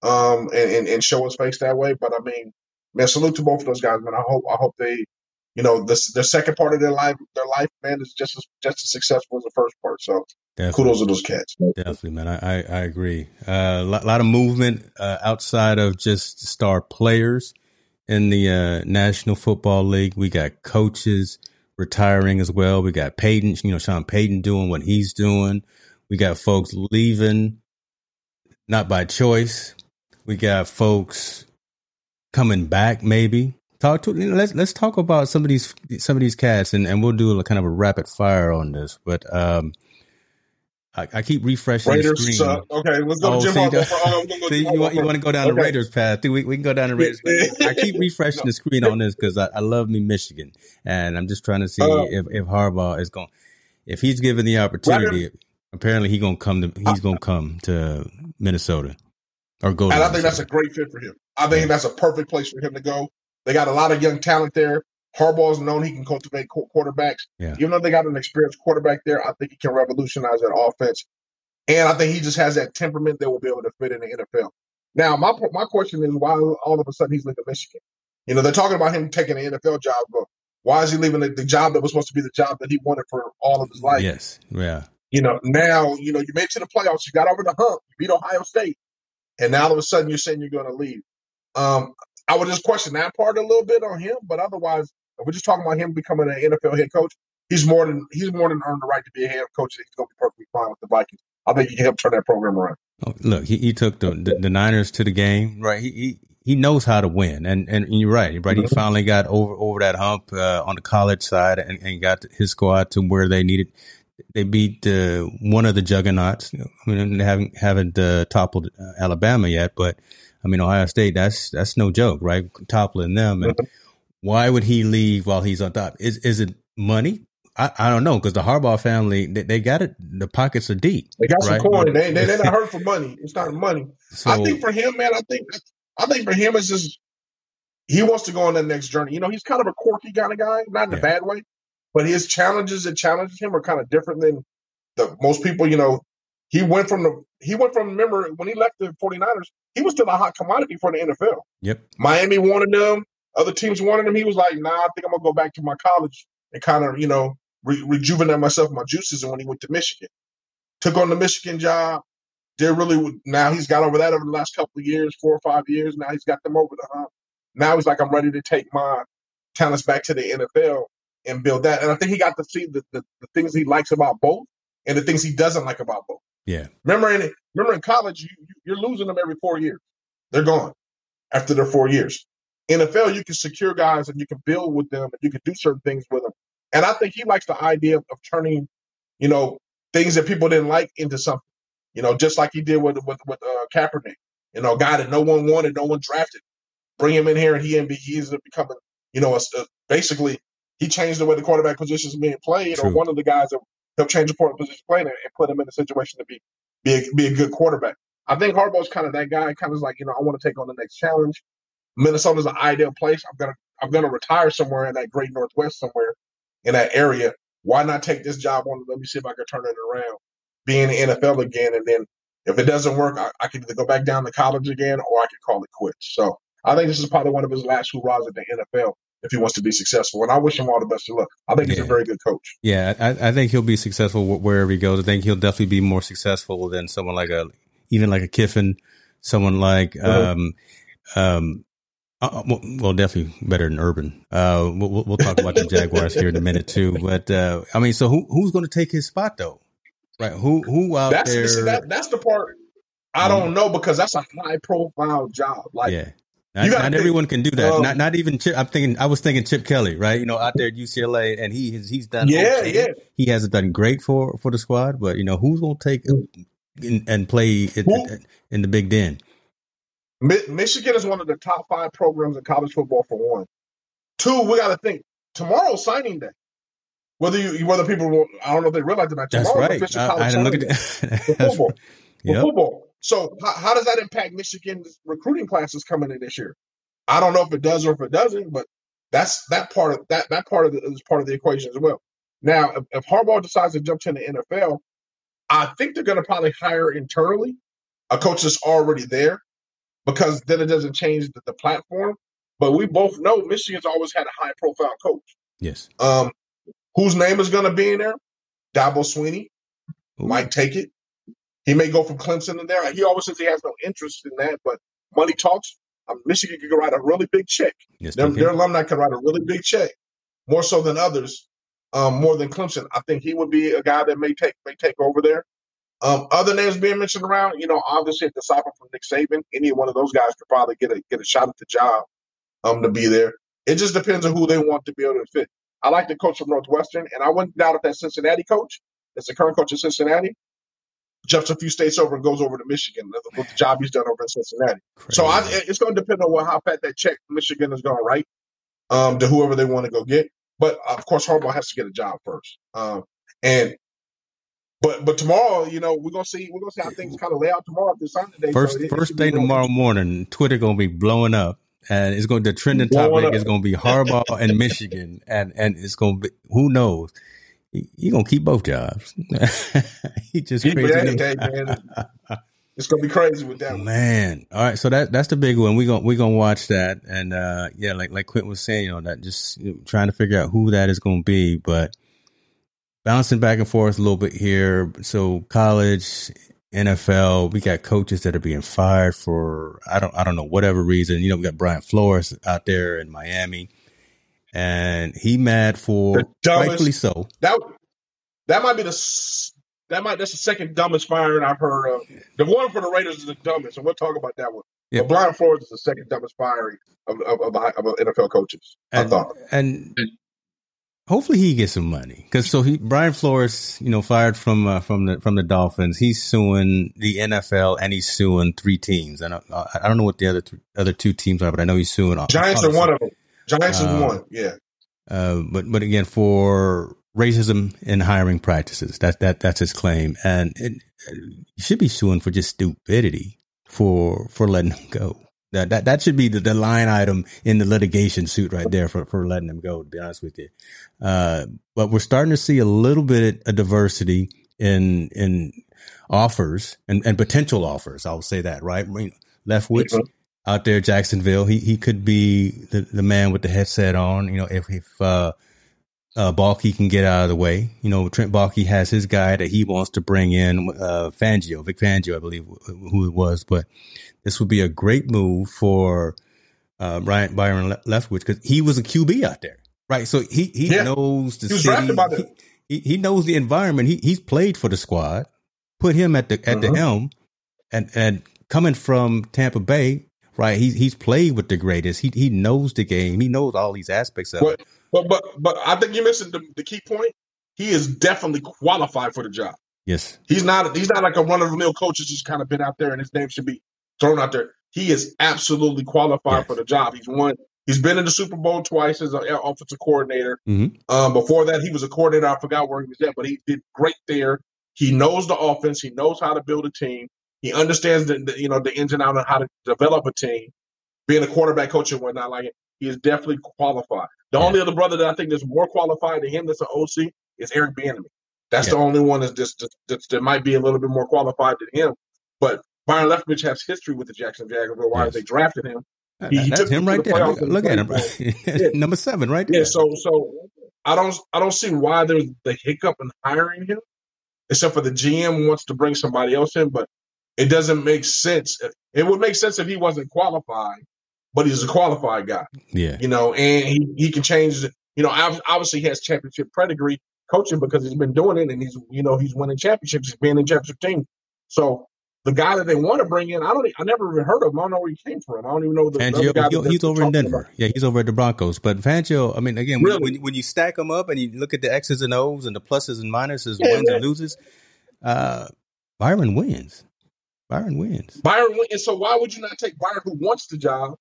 um, and, and, and show us face that way. But I mean, man, salute to both of those guys, man. I hope I hope they, you know, this the second part of their life, their life, man, is just as just as successful as the first part. So Definitely. kudos to those cats. Definitely, man. I I, I agree. Uh, a lot, lot, of movement uh, outside of just star players in the uh, National Football League. We got coaches retiring as well. We got Payton, you know, Sean Payton doing what he's doing. We got folks leaving, not by choice. We got folks coming back, maybe. Talk to you know, let's let's talk about some of these some of these cats, and, and we'll do a kind of a rapid fire on this. But um, I, I keep refreshing Raiders, the screen. okay, let's go oh, Jim see, go see, you, want, you want to go down okay. the Raiders path? We, we can go down the Raiders. I keep refreshing no. the screen on this because I, I, love me Michigan, and I'm just trying to see uh, if, if Harbaugh is going. If he's given the opportunity, apparently he's gonna come to he's gonna come to Minnesota or go. And I think that's a great fit for him. I think yeah. that's a perfect place for him to go. They got a lot of young talent there. Harbaugh's known he can cultivate quarterbacks. Yeah. Even though they got an experienced quarterback there, I think he can revolutionize that offense. And I think he just has that temperament that will be able to fit in the NFL. Now, my my question is why all of a sudden he's leaving Michigan? You know, they're talking about him taking an NFL job, but why is he leaving the, the, job that was supposed to be the job that he wanted for all of his life? Yes, yeah. You know, now you know you made it to the playoffs, you got over the hump, you beat Ohio State, and now all of a sudden you're saying you're going to leave. Um, I would just question that part a little bit on him, but otherwise, if we're just talking about him becoming an NFL head coach, he's more than he's more than earned the right to be a head coach. He's going to be perfectly fine with the Vikings. I think he can help turn that program around. Oh, look, he, he took the, the, the Niners to the game, right? He, he he knows how to win, and and you're right, right. He mm-hmm. finally got over over that hump uh, on the college side, and, and got his squad to where they needed. They beat uh, one of the juggernauts. I mean, they haven't haven't uh, toppled uh, Alabama yet, but I mean Ohio State. That's that's no joke, right? Toppling them, and mm-hmm. Why would he leave while he's on top? Is is it money? I, I don't know because the Harbaugh family they, they, got it. The pockets are deep. They got right? some coin. They they they're not hurt for money. It's not money. So, I think for him, man. I think I think for him it's just he wants to go on that next journey. You know, he's kind of a quirky kind of guy, not in yeah. a bad way, but his challenges that challenges him are kind of different than the most people. You know, he went from the he went from remember when he left the 49ers, he was still a hot commodity for the NFL. Yep. Miami wanted him. Other teams wanted him. He was like, nah, I think I'm gonna go back to my college and kind of, you know, re- rejuvenate myself, my juices. And when he went to Michigan, took on the Michigan job. Did really now he's got over that over the last couple of years, four or five years. Now he's got them over the hump. Now he's like, I'm ready to take my talents back to the NFL and build that. And I think he got to see the, the, the things he likes about both and the things he doesn't like about both. Yeah. Remember in remember in college, you, you're losing them every four years. They're gone after their four years. NFL, you can secure guys and you can build with them and you can do certain things with them. And I think he likes the idea of, of turning, you know, things that people didn't like into something. You know, just like he did with with with uh, Kaepernick. You know, a guy that no one wanted, no one drafted. Bring him in here, and he and he's becoming, you know, a, a, basically he changed the way the quarterback position is being played, True. or one of the guys that helped change the quarterback position playing and put him in a situation to be be a, be a good quarterback. I think Harbaugh's kind of that guy, kind of like you know, I want to take on the next challenge. Minnesota's an ideal place. I'm gonna I'm gonna retire somewhere in that great Northwest somewhere in that area. Why not take this job on? Let me see if I can turn it around. Be in the NFL again, and then if it doesn't work, I, I can either go back down to college again, or I can call it quits. So I think this is probably one of his last hurrahs at the NFL if he wants to be successful. And I wish him all the best of luck. I think yeah. he's a very good coach. Yeah, I, I, think he'll be successful wherever he goes. I think he'll definitely be more successful than someone like a, even like a Kiffin, someone like, mm-hmm. um, um, uh, uh well, definitely better than Urban. Uh, we'll, we'll talk about the Jaguars here in a minute too. But uh, I mean, so who who's going to take his spot though? Right? Who who out that's, there? See, that, that's the part I don't know because that's a high profile job. Like, yeah. Not, not think, everyone can do that. Um, not not even Chip. I'm thinking. I was thinking Chip Kelly, right? You know, out there at UCLA, and he has he's done. Yeah, okay. yeah. He hasn't done great for for the squad, but you know, who's going to take and, and play in, in the Big Ten? Michigan is one of the top five programs in college football for one. Two, we got to think tomorrow's signing day. Whether you, whether people, will, I don't know if they realize it. Tomorrow That's right. I, I didn't look at that. football. Yep. football. So how, how does that impact Michigan's recruiting classes coming in this year? I don't know if it does or if it doesn't, but that's that part of that that part of the, is part of the equation as well. Now, if, if Harbaugh decides to jump to the NFL, I think they're going to probably hire internally a coach that's already there because then it doesn't change the, the platform. But we both know Michigan's always had a high profile coach. Yes. Um, whose name is going to be in there? Dabo Swinney Ooh. might take it. He may go from Clemson in there. He always says he has no interest in that, but money talks. Um, Michigan could write a really big check. Yes. Their, their alumni could write a really big check, more so than others, um, more than Clemson. I think he would be a guy that may take may take over there. Um, other names being mentioned around, you know, obviously at the side from Nick Saban, any one of those guys could probably get a get a shot at the job um, to be there. It just depends on who they want to be able to fit. I like the coach from Northwestern, and I wouldn't doubt if that Cincinnati coach, that's the current coach of Cincinnati, jumps a few states over and goes over to Michigan with the job he's done over in Cincinnati. So I, it's going to depend on what, how fat that check Michigan is going to write um, to whoever they want to go get. But of course, Harbaugh has to get a job first. Um, and but but tomorrow, you know, we're gonna see we're gonna see how things kind of lay out tomorrow after Sunday. First so it- it first be day tomorrow morning, Twitter gonna be blowing up, and it's going to the trending topic up. is going to be Harbaugh and Michigan, and and it's going to be who knows. He, he gonna keep both jobs. he just Keep crazy. day, man. It's gonna be crazy with that one. Man, all right. So that that's the big one. We gonna we gonna watch that, and uh yeah, like like Quentin was saying, you know, that just you know, trying to figure out who that is going to be, but bouncing back and forth a little bit here. So college, NFL, we got coaches that are being fired for I don't I don't know whatever reason. You know, we got Brian Flores out there in Miami, and he mad for dumbest- rightfully so. That that might be the that might that's the second dumbest firing I've heard of. The one for the Raiders is the dumbest, and we'll talk about that one. Yeah. But Brian Flores is the second dumbest firing of of, of, of NFL coaches. I and, thought. and hopefully he gets some money because so he Brian Flores, you know, fired from uh, from the from the Dolphins. He's suing the NFL and he's suing three teams. And I, I don't know what the other th- other two teams are, but I know he's suing. all- Giants are one of them. Giants is Uh, one. Yeah. Uh, but but again, for racism in hiring practices, that that that's his claim, and it, he should be suing for just stupidity for for letting him go. That that that should be the, the line item in the litigation suit right there for for letting them go. To be honest with you, uh, but we're starting to see a little bit of diversity in in offers and, and potential offers. I'll say that right. Leftwich Mhm. out there, Jacksonville. He he could be the, the man with the headset on. You know, if if uh, uh, Baalke can get out of the way. You know, Trent Baalke has his guy that he wants to bring in, uh, Fangio, Vic Fangio, I believe who it was. But this would be a great move for uh, Brian Byron Le- Leftwich because he was a QB out there, right? So he he Yeah. knows the He city. drafted by them. He, he knows the environment. He he's played for the squad. Put him at the at the Mhm. helm, and and coming from Tampa Bay, right? He's he's played with the greatest. He he knows the game. He knows all these aspects of But it. but but but I think you're missing the, the key point. He is definitely qualified for the job. Yes, He's not he's not like a run of the mill coach that's just kind of been out there and his name should be thrown out there. He is absolutely qualified Yes. for the job. He's won. He's been in the Super Bowl twice as an offensive coordinator. Mhm. Um, before that, he was a coordinator. I forgot where he was at, but he did great there. He knows the offense. He knows how to build a team. He understands the, the you know the ins and outs of how to develop a team. Being a quarterback coach and whatnot, like it, he is definitely qualified. The Yeah. only other brother that I think is more qualified than him that's an OC is Eric Bieniemy. That's the only one that's just, just, just that might be a little bit more qualified than him. But Byron Leftwich has history with the Jackson Jaguars. Why Yes. they drafted him? He- he that's him right the there. Look, look at him, number seven, right Yeah, there. so so I don't I don't see why there's the hiccup in hiring him, except for the GM wants to bring somebody else in, but it doesn't make sense. It would make sense if he wasn't qualified, but he's a qualified guy, yeah, you know, and he, he can change. the- You know, obviously he has championship pedigree coaching because he's been doing it, and he's you know he's winning championships, he's been in championship team. So the guy that they want to bring in, I don't, I never even heard of him. I don't know where he came from. I don't even know the, other guy. He- he's over in Denver. about. Yeah, he's over at the Broncos. But Fangio, I mean, again, when, Really? when, when you stack them up and you look at the X's and O's and the pluses and minuses, Yeah, wins man. and loses, uh, Byron wins. Byron wins. Byron, and so why would you not take Byron, who wants the job,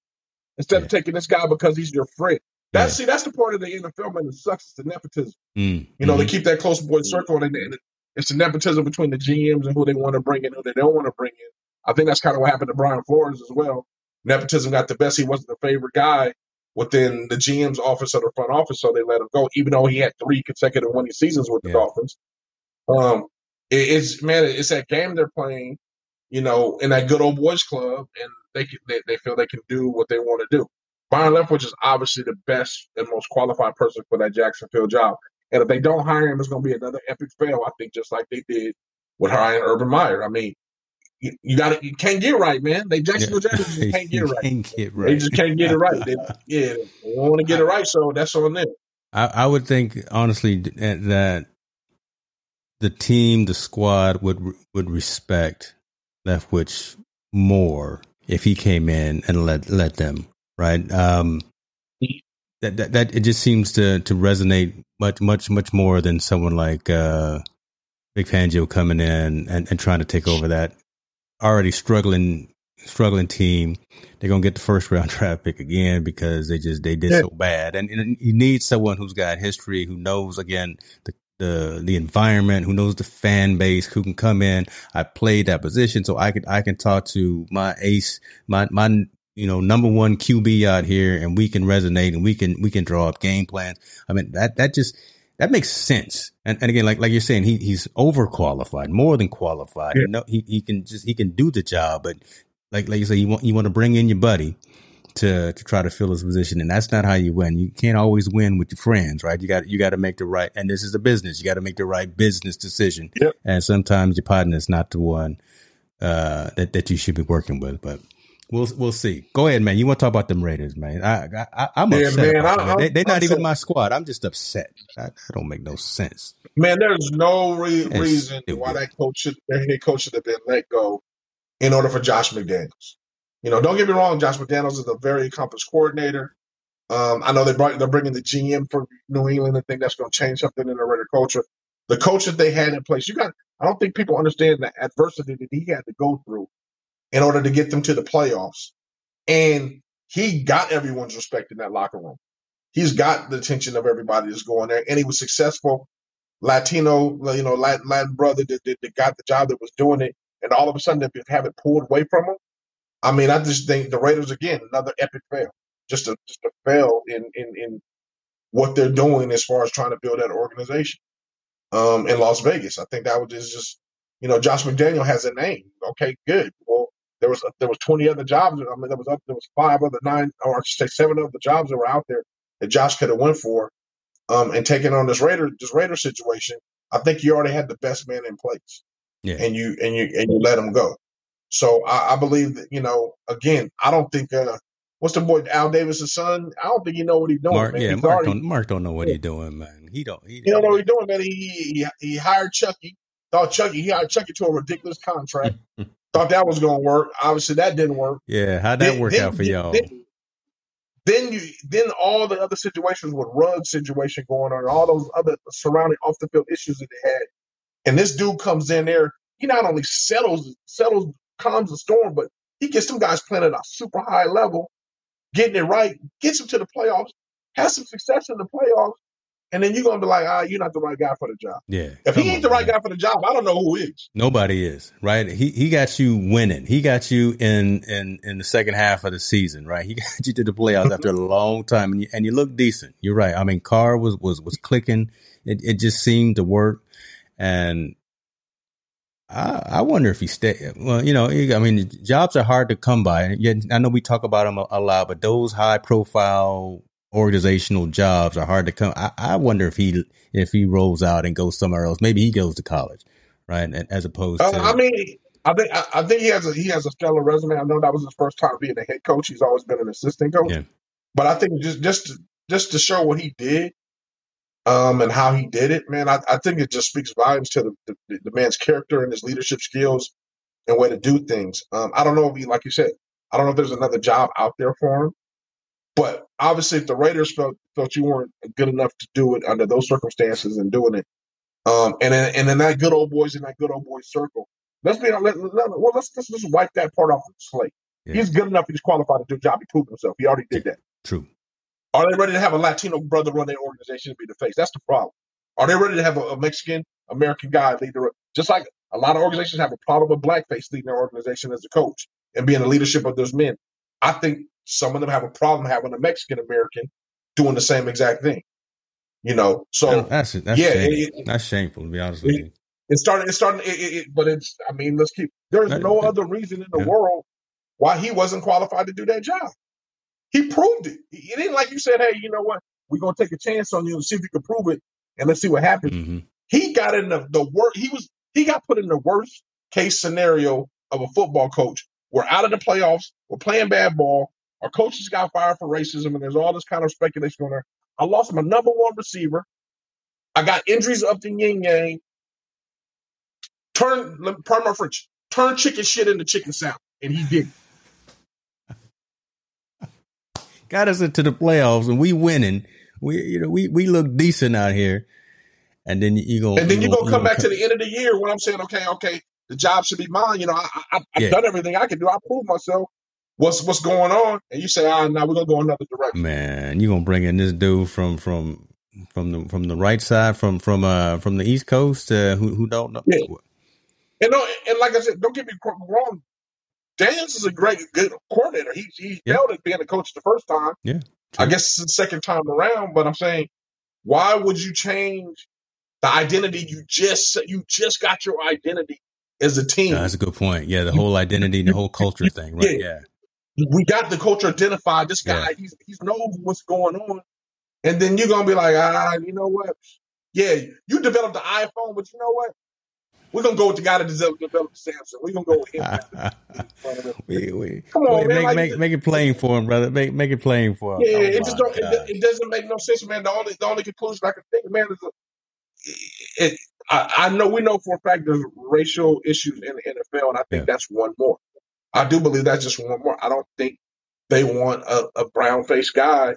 instead Yeah. of taking this guy because he's your friend? That's Yeah. see, that's the part of the NFL man that sucks. It's the nepotism. Mm, You know, mhm. they keep that close boy circle, and, and it's the nepotism between the GMs and who they want to bring in, who they don't want to bring in. I think that's kind of what happened to Brian Flores as well. Nepotism got the best. He wasn't the favorite guy within the GM's office or the front office, so they let him go, even though he had three consecutive winning seasons with the yeah. Dolphins. Um, it, it's man, it's that game they're playing, you know, in that good old boys club, and they can, they, they feel they can do what they want to do. Byron Leftwich is obviously the best and most qualified person for that Jacksonville job. And if they don't hire him, it's going to be another epic fail. I think just like they did with hiring Urban Meyer. I mean, you, you got you can't get right, man. They Jacksonville yeah. Jaguars just can't get right. Can't get right. They just can't get it right. They, yeah, they want to get it right, so that's on them. I, I would think honestly that the team, the squad would would respect Leftwich more if he came in and let let them right. Um, that, that that it just seems to to resonate much much much more than someone like uh, Vic Fangio coming in and, and trying to take over that already struggling struggling team. They're gonna get the first round draft pick again because they just they did yeah. so bad. And, and, you need someone who's got history, who knows again the the the environment, who knows the fan base, who can come in. I played that position, so I can I can talk to my ace, my my you know number one QB out here, and we can resonate and we can we can draw up game plans. I mean that that just that makes sense. And, and again, like like you're saying, he he's overqualified, more than qualified. Yeah. You know, he he can just he can do the job, but like like you say, you want you want to bring in your buddy to to try to fill his position, and that's not how you win. You can't always win with your friends, right? You got you got to make the right, and this is a business. You got to make the right business decision, yep. and sometimes your partner is not the one uh, that that you should be working with. But we'll we'll see. Go ahead, man. You want to talk about them Raiders, man? I, I am yeah, upset. Man, I, they, are not even my squad. I'm just upset. That, don't make no sense. Man, there's no re- reason why that coach should, their head coach should have been let go in order for Josh McDaniels. You know, don't get me wrong. Josh McDaniels is a very accomplished coordinator. Um, I know they brought, they're bringing the GM for New England. I think that's going to change something in the Raider culture. The coach that they had in place, you got. I don't think people understand the adversity that he had to go through in order to get them to the playoffs. And he got everyone's respect in that locker room. He's got the attention of everybody that's going there, and he was successful. Latino, you know, Latin, Latin brother that, that, that got the job that was doing it, and all of a sudden they have it pulled away from him. I mean, I just think the Raiders again another epic fail, just a just a fail in in in what they're doing as far as trying to build that organization um, in Las Vegas. I think that was just just you know Josh McDaniel has a name. Okay, good. Well, there was there was twenty other jobs. I mean, there was up there was five other nine or I should say seven other jobs that were out there that Josh could have went for, um, and taking on this Raider this Raider situation. I think you already had the best man in place, yeah. and you and you and you let him go. So I, I believe that you know, again, I don't think uh, what's the boy Al Davis' son? I don't think he know what he's doing. Mark, man. Yeah, he's Mark, already, don't, Mark don't know what he's doing, man. He don't. He, he don't know what he's doing, man. He, he he hired Chucky. Thought Chucky he hired Chucky to a ridiculous contract. thought that was going to work. Obviously, that didn't work. Yeah, how'd that then, work then, out for y'all? Then, then, you then all the other situations with Ruggs situation going on, and all those other surrounding off the field issues that they had, and this dude comes in there. He not only settles settles calms the storm, but he gets some guys playing at a super high level, getting it right, gets them to the playoffs, has some success in the playoffs, and then you're gonna be like, ah, you're not the right guy for the job. Yeah. If he ain't on, the right man. guy for the job, I don't know who is. Nobody is, right? He he got you winning. He got you in in in the second half of the season, right? He got you to the playoffs after a long time, and you and you look decent. You're right. I mean, Carr was was was clicking. It it just seemed to work, and I, I wonder if he stay. Well, you know, I mean, jobs are hard to come by. I know we talk about them a, a lot, but those high profile organizational jobs are hard to come. I, I, wonder if he if he rolls out and goes somewhere else. Maybe he goes to college, right? And, As opposed uh, to. I mean, I think I, I, think he has a he has a stellar resume. I know that was his first time being a head coach. He's always been an assistant coach. Yeah. But I think just just to, just to show what he did, um, and how he did it, man, I, I think it just speaks volumes to the, the, the, man's character and his leadership skills and way to do things. Um, I don't know if he, like you said, I don't know if there's another job out there for him, but obviously, if the Raiders felt felt you weren't good enough to do it under those circumstances and doing it, um, and then and then that good old boys in that good old boys circle, let's be let, let, well, let's, let's just wipe that part off the slate. Yeah. He's good enough. He's qualified to do a job. He proved himself. He already did that. True. Are they ready to have a Latino brother run their organization to be the face? That's the problem. Are they ready to have a, a Mexican American guy lead the just like A lot of organizations have a problem with blackface leading their organization as a coach and being the leadership of those men. I think some of them have a problem having a Mexican American doing the same exact thing. You know, so that's that's yeah, shameful. It, that's shameful to be honest with you. It's starting. It's starting. It, it, but it's. I mean, let's keep. There's no other reason in the yeah. world why he wasn't qualified to do that job. He proved it. It ain't like you said, "Hey, you know what? We're gonna take a chance on you and see if you can prove it, and let's see what happens." Mm-hmm. He got in the the worst. He was. He got put in the worst case scenario of a football coach. We're out of the playoffs. We're playing bad ball. Our coaches got fired for racism, and there's all this kind of speculation going there. I lost my number one receiver. I got injuries up to yin yang. Turn, pardon my French, turn chicken shit into chicken salad, and he did. got us into the playoffs, and we winning. We, you know, we we look decent out here, and then you go, and then you, go, come back to the end of the year when I'm saying, okay, okay, the job should be mine. You know, I, I, have yeah. done everything I can do. I proved myself. What's what's going on? And you say, ah, now we're gonna go another direction. Man, you gonna bring in this dude from from from the from the right side from from uh from the East Coast uh, who who don't know. Yeah. And no, and like I said, don't get me wrong. Daniels is a great good coordinator. He he yeah. failed at being a coach the first time. Yeah. I guess it's the second time around. But I'm saying, why would you change the identity you just you just got your identity as a team? that's a good point. Yeah, the whole identity, and the whole culture thing, right? Yeah. yeah. We got the culture identified. This guy, yeah. he's he's knows what's going on, and then you're gonna be like, ah, you know what? Yeah, you developed the iPhone, but you know what? We're gonna go with the guy that developed, developed Samsung. We're gonna go with him. we, we, Come on, man. Make, like, make, make it plain for him, brother. Make make it plain for him. Yeah, oh, it just don't. It, it, doesn't make no sense, man. The only the only conclusion I can think, man, is a, it, I, I, know we know for a fact there's racial issues in the NFL, and I think yeah. that's one more. I do believe that's just one more. I don't think they want a, a brown faced guy,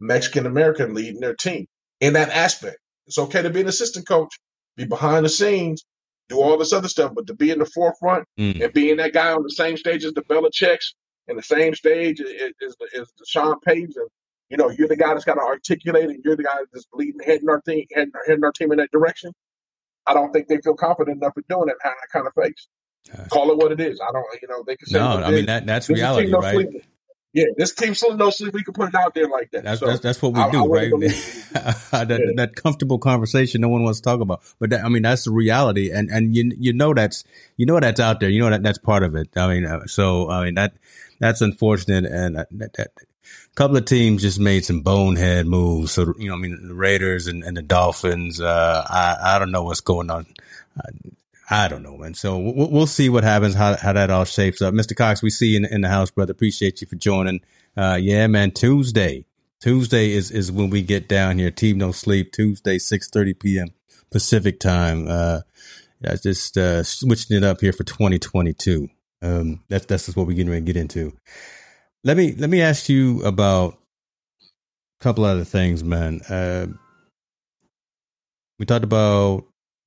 Mexican American, leading their team in that aspect. It's okay to be an assistant coach, be behind the scenes, do all this other stuff, but to be in the forefront mm. and being that guy on the same stage as the Belichick's and the same stage as, as, as the Sean Payton's, and you know, you're the guy that's got to articulate, and you're the guy that's leading, heading our team, heading, heading our team in that direction. I don't think they feel confident enough in doing. That kind of face. Call it what it is. I don't, you know, they can say. No, I mean that that's reality, right? Sleeping. Yeah, this team still no sleep. We can put it out there like that. That's so that's, that's, what we I, do, I right? that, yeah. that comfortable conversation no one wants to talk about. But that, I mean, that's the reality, and and you you know that's you know that's out there. You know that that's part of it. I mean, uh, so I mean that that's unfortunate, and uh, that, that, a couple of teams just made some bonehead moves. So you know, I mean, the Raiders and, and the Dolphins. Uh, I I don't know what's going on. I don't know, man. So we'll, we'll see what happens, how, how that all shapes up. Mr. Cox, we see you in, in the house, brother. Appreciate you for joining. Uh, yeah, man. Tuesday, Tuesday is, is when we get down here. Team No Sleep, Tuesday, 6.30 p.m. Pacific time. Uh, I just, uh, switching it up here for 2022. Um, that's, that's just what we're getting ready to get into. Let me, let me ask you about a couple other things, man. Uh, we talked about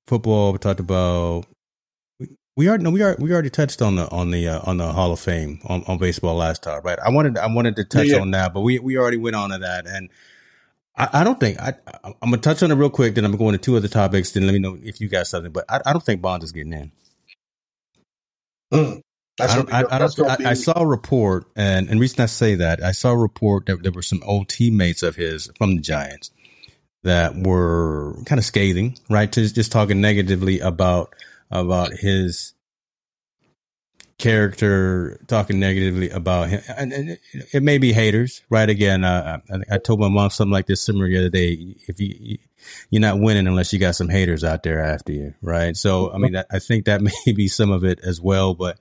football. We talked about we already no, we are we already touched on the on the uh, on the Hall of Fame on, on baseball last time, right? I wanted I wanted to touch yeah, yeah. on that, but we we already went on to that, and I, I don't think I I'm gonna touch on it real quick. Then I'm going to two other topics. Then let me know if you got something. But I, I don't think Bonds is getting in. Mm, I don't. I, I, don't I, I, saw a report, and and reason I say that I saw a report that there were some old teammates of his from the Giants that were kind of scathing, right? Just just talking negatively about about his character talking negatively about him, and, and it, it, may be haters, right? Again, uh, I, I, told my mom something like this similar the other day. If you you're not winning unless you got some haters out there after you, right? So, I mean, I think that may be some of it as well, but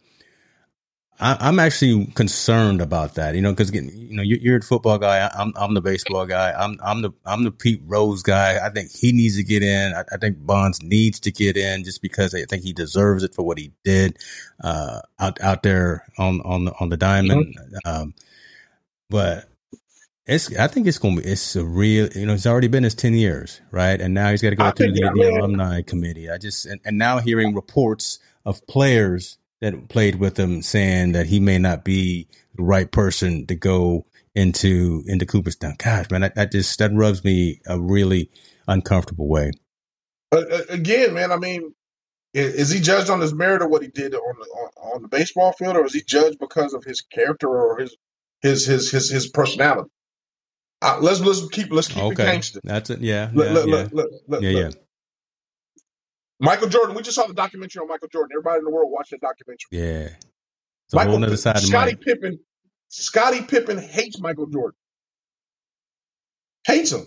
I, am actually concerned about that, you know, because you know you're, a football guy. I'm I'm the baseball guy. I'm I'm the I'm the Pete Rose guy. I think he needs to get in. I, I think Bonds needs to get in just because I think he deserves it for what he did uh, out out there on on the, on the diamond. Mm-hmm. Um, but it's I think it's gonna be it's a real you know it's already been his ten years right, and now he's got to go I through the, the alumni committee. I just and, and now hearing reports of players that played with him saying that he may not be the right person to go into into Cooperstown. Gosh, man, that, that just that rubs me a really uncomfortable way. Uh, again, man, I mean, Is, he judged on his merit or what he did on the on, on the baseball field, or is he judged because of his character or his his his his his personality? Uh, let's let's keep let's keep Okay, it gangster. that's it. Yeah, Look, yeah, look, yeah, look, look, look, yeah, look. Michael Jordan. We just saw the documentary on Michael Jordan. Everybody in the world watched that documentary. yeah. It's a whole Michael nother side Scottie Pippen. Scottie Pippen hates Michael Jordan. Hates him.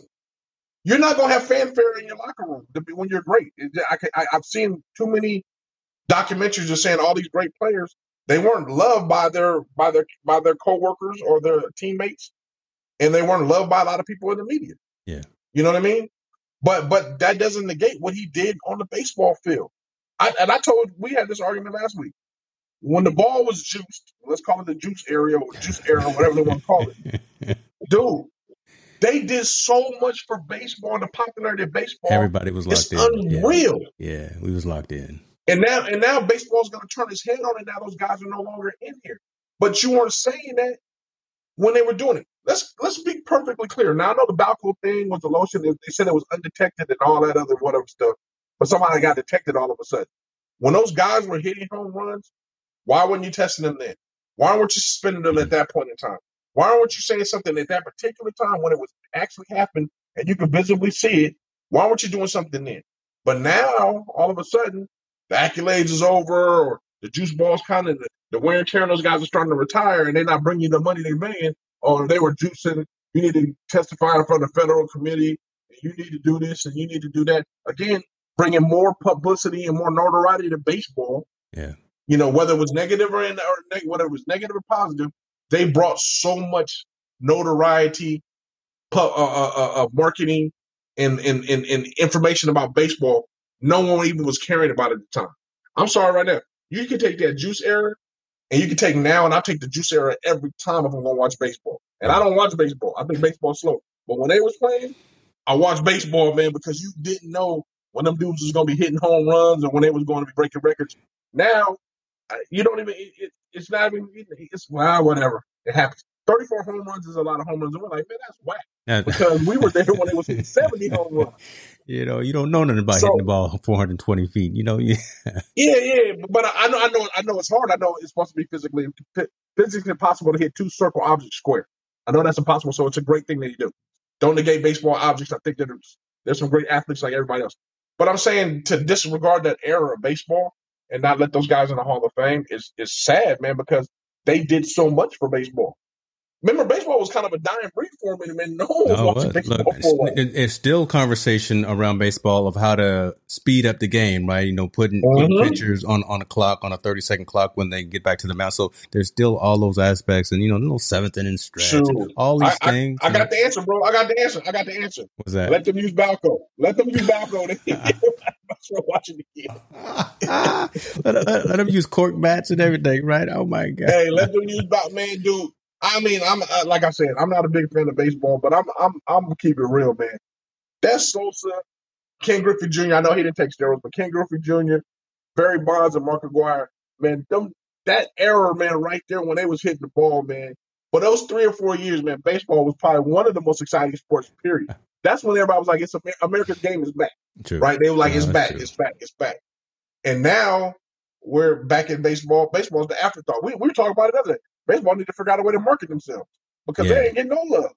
You're not gonna have fanfare in your locker room when you're great. I, I, I've seen too many documentaries just saying all these great players they weren't loved by their by their by their coworkers or their teammates, and they weren't loved by a lot of people in the media. Yeah. You know what I mean? But but that doesn't negate what he did on the baseball field. I, and I told we had this argument last week. When the ball was juiced, let's call it the juice area or juice era, or whatever they want to call it, dude. They did so much for baseball and the popularity of baseball. Everybody was It's locked in. Unreal. yeah, we was locked in. And now and now baseball's gonna turn his head on it. Now those guys are no longer in here. But you weren't saying that when they were doing it. Let's let's be perfectly clear. Now I know the Balco thing was the lotion. They they said it was undetected and all that other whatever stuff, but somebody got detected all of a sudden. When those guys were hitting home runs, why weren't you testing them then? Why weren't you suspending them at that point in time? Why weren't you saying something at that particular time when it was actually happened and you could visibly see it? Why weren't you doing something then? But now, all of a sudden, the accolades is over, or the juice ball's kind of the, the wear and tear on those guys are starting to retire, and they're not bringing you the money they're making, or they were juicing. You need to testify in front of the federal committee. And you need to do this, and you need to do that. Again, bringing more publicity and more notoriety to baseball. Yeah. You know, whether it was negative or, in, or neg- whether it was negative or positive, they brought so much notoriety, pu- uh, uh, uh, uh, marketing, and, and, and, and information about baseball. No one even was caring about it at the time. I'm sorry right now. You can take that juice era and you can take now, and I'll take the juice era every time if I'm gonna watch baseball. And I don't watch baseball. I think baseball's slow. But when they was playing, I watched baseball, man, because you didn't know when them dudes was gonna be hitting home runs or when they was going to be breaking records. Now, you don't even. It, it, it's not even. It's well, whatever. It happens. 34 home runs is a lot of home runs, and we're like, man, that's whack because we were there when they was hitting 70 home runs. you know, you don't know nothing about So hitting the ball 420 feet. You know, yeah, Yeah, yeah, but I I know, I know, I know it's hard. I know it's supposed to be physically physically impossible to hit two circle objects square. I know that's impossible, so it's a great thing that you do. Don't negate baseball objects. I think that there's there's some great athletes like everybody else. But I'm saying to disregard that era of baseball and not let those guys in the Hall of Fame is is sad, man, because they did so much for baseball. Remember, baseball was kind of a dying breed for me, man. No one was no, watching baseball look, for it's, a while. it, it's still conversation around baseball of how to speed up the game, right? You know, putting putting Mhm. pitchers on on a clock on a 30 second clock when they get back to the mound. So there's still all those aspects, and you know, little seventh inning stretch, and Shoot, all these I things. I know, got the answer, bro. I got the answer. I got the answer. what's that? Let them use Balco. Let them use Balco. Watching the kid. let, let, let them use cork bats and everything, right? Oh my god! Hey, let them use Balco, man, dude. I mean, I'm uh, like I said, I'm not a big fan of baseball, but I'm I'm I'm gonna keep it real, man. That's Sosa, Ken Griffey Jr. I know he didn't take steroids, but Ken Griffey Jr., Barry Bonds, and Mark McGwire, man, them that era, man, right there when they was hitting the ball, man. But those three or four years, man, baseball was probably one of the most exciting sports. Period. That's when everybody was like, "It's Amer- America's game is back." True. right? They were like, No, it's back, true. it's back, it's back. And now we're back in baseball. Baseball's the afterthought. We, we were talking about it the other day. Baseball need to figure out a way to market themselves because Yeah. they ain't getting no love.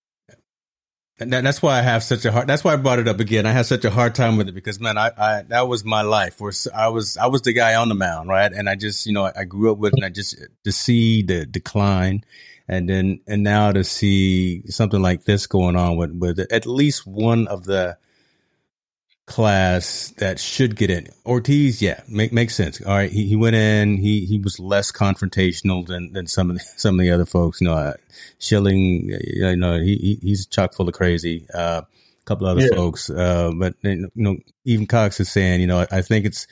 And that's why I have such a hard. That's why I brought it up again. I had such a hard time with it because man, I, I that was my life. Where I was, I was the guy on the mound, right? And I just, you know, I, I grew up with, and I just to see the decline, and then and now to see something like this going on with with at least one of the class that should get in. Ortiz, yeah, make makes sense. All right, he, he went in. He he was less confrontational than than some of the, some of the other folks. You know, uh, Schilling, you know, he, he he's chock full of crazy. Uh, a couple other Yeah. folks, uh, but you know, even Cox is saying, you know, I think it's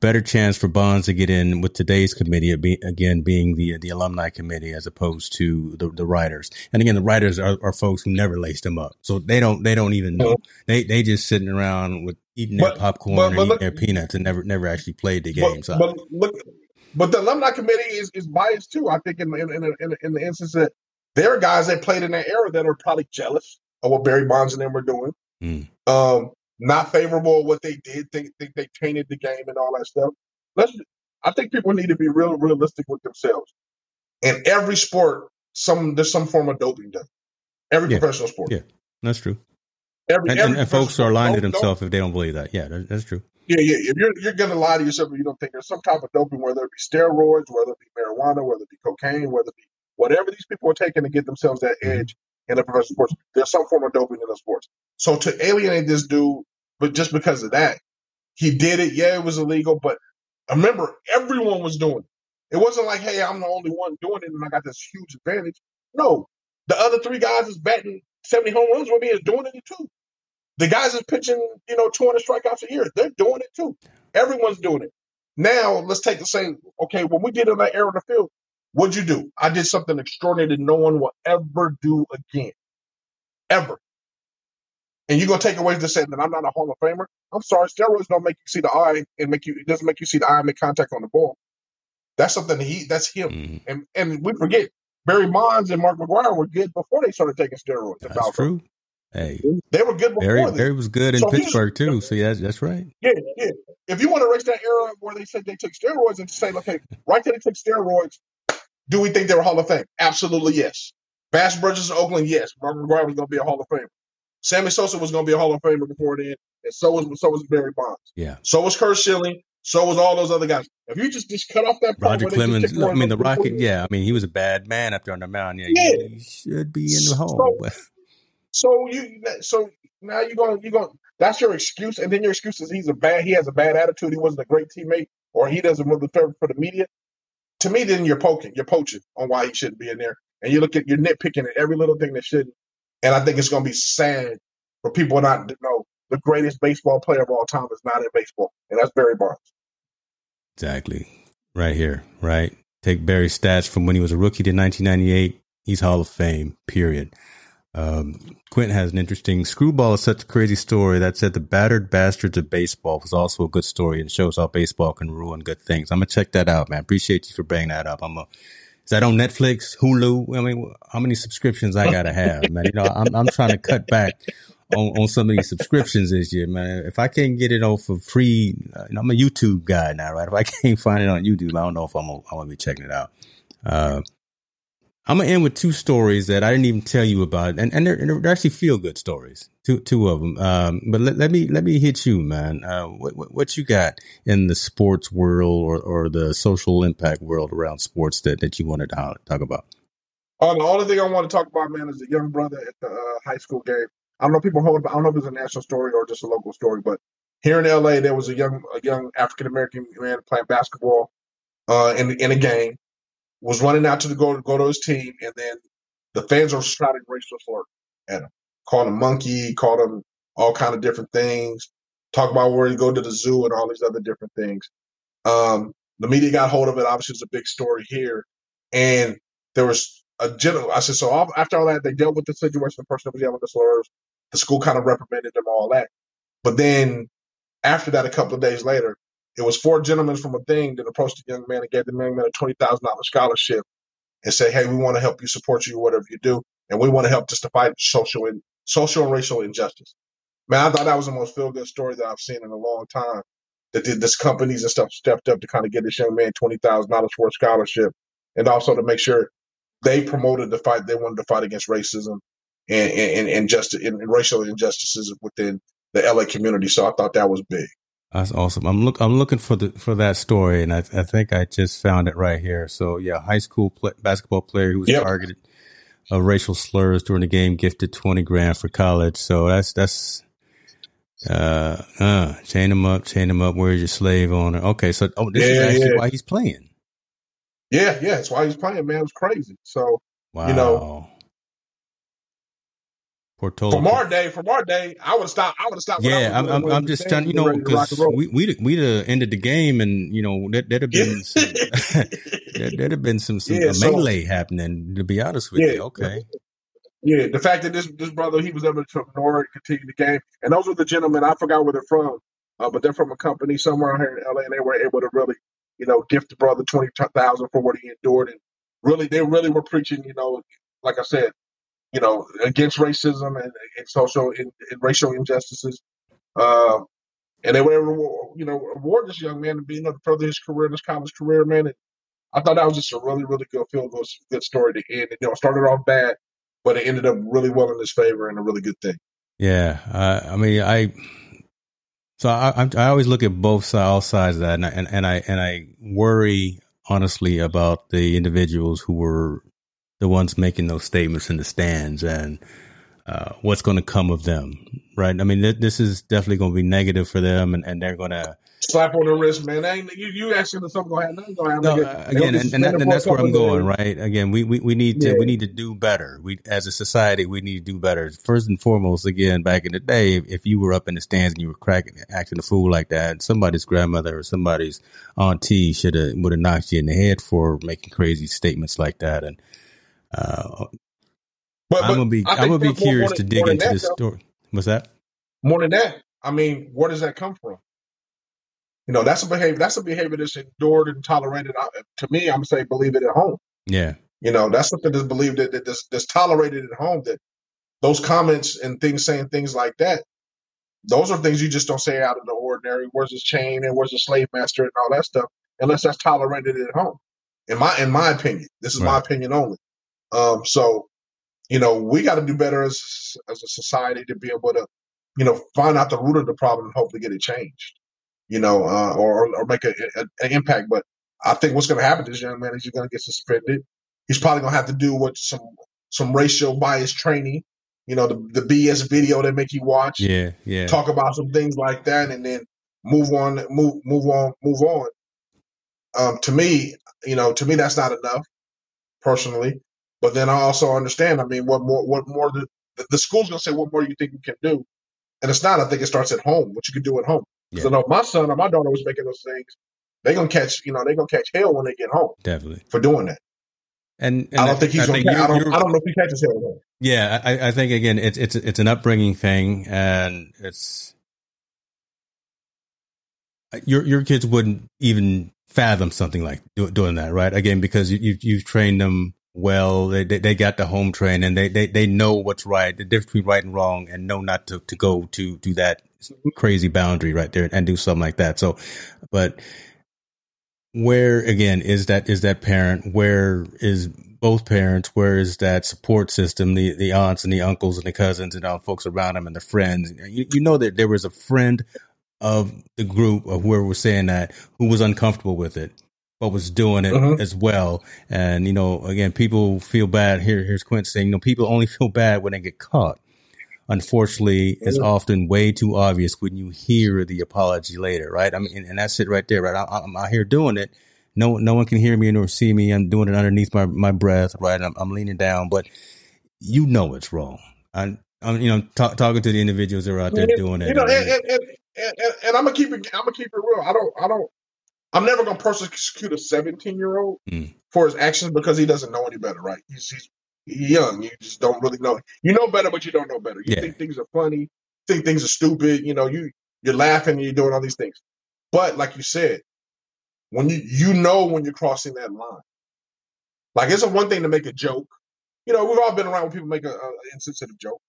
better chance for Bonds to get in with today's committee be, again being the the alumni committee as opposed to the, the writers. And again, the writers are, are folks who never laced them up, so they don't they don't even know. They they just sitting around with eating their But- popcorn but- and but eating look- their peanuts and never never actually played the game. So but look, but the alumni committee is, is biased too. I think in in in, in, in the instance that there are guys that played in that era that are probably jealous of what Barry Bonds and them were doing. Mm. Um, not favorable of what they did. Think think they tainted the game and all that stuff. let's. I think people need to be real realistic with themselves. In every sport, some there's some form of doping done. Every Yeah. professional sport. Yeah, that's true. Every, And, every and, and folks are lying to themselves if they don't believe that. Yeah, that, that's true. Yeah, yeah. If you're you're gonna lie to yourself, and you don't think there's some type of doping, whether it be steroids, whether it be marijuana, whether it be cocaine, whether it be whatever these people are taking to get themselves that Mhm. edge in the professional sports. There's some form of doping in the sports. So to alienate this dude, but just because of that, he did it. Yeah, it was illegal, but remember, everyone was doing it. It wasn't like, hey, I'm the only one doing it, and I got this huge advantage. No, the other three guys is batting 70 home runs with me is doing it too. The guys that's pitching, you know, 200 strikeouts a year, they're doing it too. Everyone's doing it. Now, let's take the same. Okay, when we did in that era of the field, what'd you do? I did something extraordinary that no one will ever do again. Ever. And you're gonna take away the saying that I'm not a Hall of Famer? I'm sorry, steroids don't make you see the eye and make you it doesn't make you see the eye and make contact on the ball. That's something that he that's him. Mhm. And and we forget Barry Bonds and Mark McGwire were good before they started taking steroids. That's true. Hey, They were good before Barry. Barry was good in So Pittsburgh too. So yeah, that's, that's right. Yeah, yeah. If you want to erase that era where they said they took steroids and say, okay, right there they took steroids, do we think they were Hall of Fame? Absolutely yes. Bash Brothers in Oakland, yes. Mark McGwire was going to be a Hall of Famer. Sammy Sosa was going to be a Hall of Famer before then, and so was so was Barry Bonds. Yeah. So was Curt Schilling. So was all those other guys. If you just just cut off that Roger where they just Clemens. I mean, the Rocket. Yeah, I mean, he was a bad man up there on the mound. Yeah, Yeah. he should be in the So- hole. but- So you so now you're gonna you're gonna that's your excuse, and then your excuse is he's a bad he has a bad attitude, he wasn't a great teammate, or he doesn't really serve for the media. To me, then you're poking, you're poaching on why he shouldn't be in there, and you look at you're nitpicking at every little thing that shouldn't. And I think it's to be sad for people not to know the greatest baseball player of all time is not in baseball, and that's Barry Bonds. Exactly. Right here. Right. Take Barry's stats from when he was a rookie to 1998. He's Hall of Fame. Period. Um, Quentin has an interesting screwball is such a crazy story that said the battered bastards of baseball was also a good story and shows how baseball can ruin good things. I'm gonna check that out, man. Appreciate you for bringing that up. I'm a, is that on Netflix, Hulu? I mean, how many subscriptions I gotta have, man? You know, I'm I'm trying to cut back on, on some of these subscriptions this year, man. If I can't get it off for free, uh, you know, I'm a YouTube guy now, right? If I can't find it on YouTube, I don't know if I'm gonna, I'm gonna be checking it out. Uh, I'm gonna end with two stories that I didn't even tell you about, and and they're, they're actually feel good stories. Two two of them. Um, but let, let me let me hit you, man. Uh, what, what what you got in the sports world or, or the social impact world around sports that, that you wanted to talk about? Oh, the only thing I want to talk about, man, is the young brother at the uh, high school game. I don't know if people hold. I don't know if it's a national story or just a local story, but here in L.A., there was a young a young African American man playing basketball uh, in in a game, was running out to the go to go to his team, and then the fans are shouting racial slur at him, called him monkey, called him all kind of different things, talk about where he go to the zoo and all these other different things. Um, the media got hold of it. Obviously, it's a big story here, and there was a general. I said so. All, after all that, they dealt with the situation. The person that was yelling with the slurs. The school kind of reprimanded them, all that. But then after that, a couple of days later, it was four gentlemen from a thing that approached the young man and gave the young man a twenty thousand dollars scholarship and say, "Hey, we want to help you, support you, whatever you do, and we want to help just to fight social and social and racial injustice." Man, I thought that was the most feel good story that I've seen in a long time. That this companies and stuff stepped up to kind of get this young man twenty thousand dollars for a scholarship, and also to make sure they promoted the fight they wanted to fight against racism and and, and, justice, and, and racial injustices within the LA community. So I thought that was big. That's awesome. I'm look. I'm looking for the for that story, and I, I think I just found it right here. So yeah, high school play, basketball player who was Yep. targeted of racial slurs during the game, gifted twenty grand for college. So that's that's uh uh chain him up, chain him up. Where's your slave owner? Okay, so oh, this is actually yeah. why he's playing. Yeah, yeah, that's why he's playing, man. It was crazy. So Wow. You know, Portola. from our day, from our day, I would have stopped. I would have stopped. I Yeah, I'm, I'm, I'm just in trying, you know, ready to rock because we we'd we'd have ended the game, and you know, there, there'd have been some, there, there'd have been some some Yeah, a so- melee happening. To be honest with Yeah. you, okay, Yeah, the fact that this this brother he was able to ignore it, continue the game, and those were the gentlemen. I forgot where they're from, uh, but they're from a company somewhere out here in LA, and they were able to really, you know, gift the brother twenty thousand for what he endured, and really they really were preaching, you know, like I said, you know, against racism and, and social and, and racial injustices. Um, and they were able to, you know, award this young man to be, know, to further his career, his college career, man. And I thought that was just a really, really good feel good, good story to end. It, you know, it started off bad, but it ended up really well in his favor and a really good thing. Yeah, uh, I mean, I so I, I always look at both sides of that, and I, and, and I and I worry honestly about the individuals who were the ones making those statements in the stands and uh, what's going to come of them, right? I mean, th- this is definitely going to be negative for them, and, and they're going to slap on the wrist, man. Ain't, you you asking if something going to happen? Going to happen. No, again, and, and, that, and that's where I'm going, right? Again, we, we, we need to yeah. we need to do better. We as a society, we need to do better. First and foremost, again, back in the day, if, if you were up in the stands and you were cracking, acting a fool like that, somebody's grandmother or somebody's auntie should have would have knocked you in the head for making crazy statements like that, and. Uh, but, but I'm gonna be I'm gonna be curious to dig into this story. What's that? More than that, I mean, where does that come from? You know, that's a behavior. That's a behavior that's endured and tolerated. Uh, to me, I'm say believe it at home. Yeah. You know, that's something that's believed that, that that's, that's tolerated at home. That those comments and things saying things like that, those are things you just don't say out of the ordinary. Where's his chain and where's the slave master and all that stuff, unless that's tolerated at home. In my in my opinion, this is right. my opinion only. Um, so, you know, we got to do better as as a society to be able to, you know, find out the root of the problem and hopefully get it changed you know, uh, or or make a, a, an impact. But I think what's going to happen to this young man is he's going to get suspended. He's probably going to have to do what some some racial bias training. You know, the the BS video they make you watch. Yeah, yeah. Talk about some things like that, and then move on, move move on, move on. Um, to me, you know, to me that's not enough, personally. But then I also understand. I mean, what more? What more? The, the school's gonna say, "What more you think you can do?" And it's not. I think it starts at home. What you can do at home. Yeah. So no, my son or my daughter was making those things. They're gonna catch, you know, they're gonna catch hell when they get home. Definitely for doing that. And, and I don't think he's I gonna. I, don't, I don't know if he catches hell. Though. Yeah, I, I think again, it's it's it's an upbringing thing, and it's uh, your your kids wouldn't even fathom something like doing that, right? Again, because you, you you've trained them well. They, they, they got the home training. They they they know what's right, the difference between right and wrong, and know not to to go to do that crazy boundary right there and do something like that. So, but where again is that is that parent? Where is both parents? Where is that support system? The the aunts and the uncles and the cousins and all folks around them and the friends. You, you know that there was a friend of the group of whoever was saying that who was uncomfortable with it but was doing it uh-huh. as well. And, you know, again, people feel bad. Here, here's Quint saying, you know, people only feel bad when they get caught unfortunately it's often way too obvious when you hear the apology later, right? I mean, and, and that's it right there, right? I, am out here doing it. No, no one can hear me nor see me. I'm doing it underneath my, my breath, right? I'm, I'm leaning down, but you know it's wrong. I, I'm, you know, talk, talking to the individuals that are out there doing it. You know, and, and, and, and, I'm gonna keep it. I'm gonna keep it real. I don't. I don't. I'm never gonna persecute a 17 year old mm. for his actions because he doesn't know any better, right? He's, he's young. You just don't really know. You know better, but you don't know better. You yeah. think things are funny, think things are stupid. You know, you you're laughing and you're doing all these things. But like you said, when you you know when you're crossing that line. Like it's a one thing to make a joke. You know, we've all been around when people make an insensitive joke.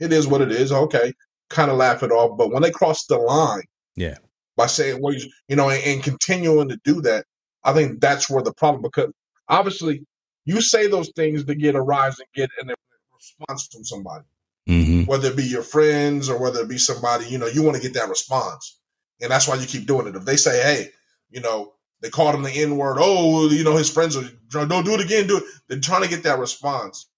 It is what it is. Okay, kind of laugh it off. But when they cross the line, yeah, by saying well, you know, and, and continuing to do that, I think that's where the problem. Because obviously, you say those things to get a rise and get a response from somebody, mm-hmm. whether it be your friends or whether it be somebody, you know, you want to get that response. And that's why you keep doing it. If they say, hey, you know, they called him the N word, oh, you know, his friends are, don't do it again, do it. They're trying to get that response.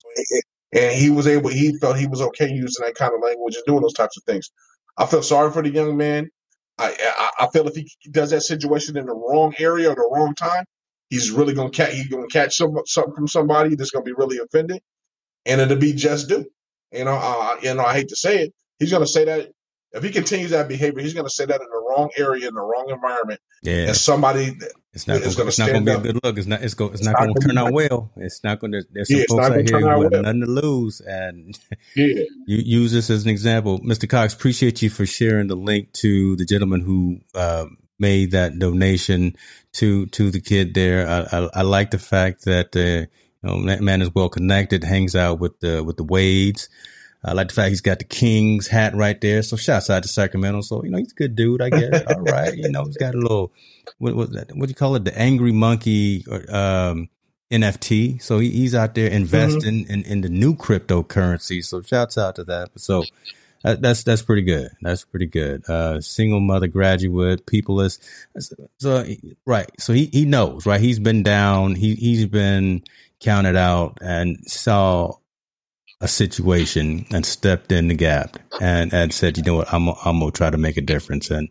And he was able, he felt he was okay using that kind of language and doing those types of things. I feel sorry for the young man. I, I, feel if he does that situation in the wrong area or the wrong time, he's really gonna catch he's gonna catch some, something from somebody that's gonna be really offended, and it'll be just due. You know, uh, you know, I hate to say it, he's gonna say that if he continues that behavior, he's gonna say that in the wrong area in the wrong environment. Yeah, and somebody it's not gonna, gonna, it's not gonna be a good look. It's not it's, go, it's, it's not, not, gonna, turn out well. It's not gonna. There's some yeah, folks out here who have well. nothing to lose, and yeah. you use this as an example, Mr. Cox. Appreciate you for sharing the link to the gentleman who uh, made that donation to to the kid there. I, I, I like the fact that uh, you know man is well connected, hangs out with the with the Wades. I like the fact he's got the Kings hat right there. So shouts out to Sacramento. So, you know, he's a good dude, I guess. All right. You know, he's got a little, what, what, what do you call it? The angry monkey, um, NFT. So he, he's out there investing mm-hmm. in, in the new cryptocurrency. So shouts out to that. So that, that's, that's pretty good. That's pretty good. Uh, single mother graduate, peopleless. So, right. So he, he knows, right? He's been down. He, he's been counted out and saw a situation and stepped in the gap and, and said, you know what, I'm, I'm going to try to make a difference. And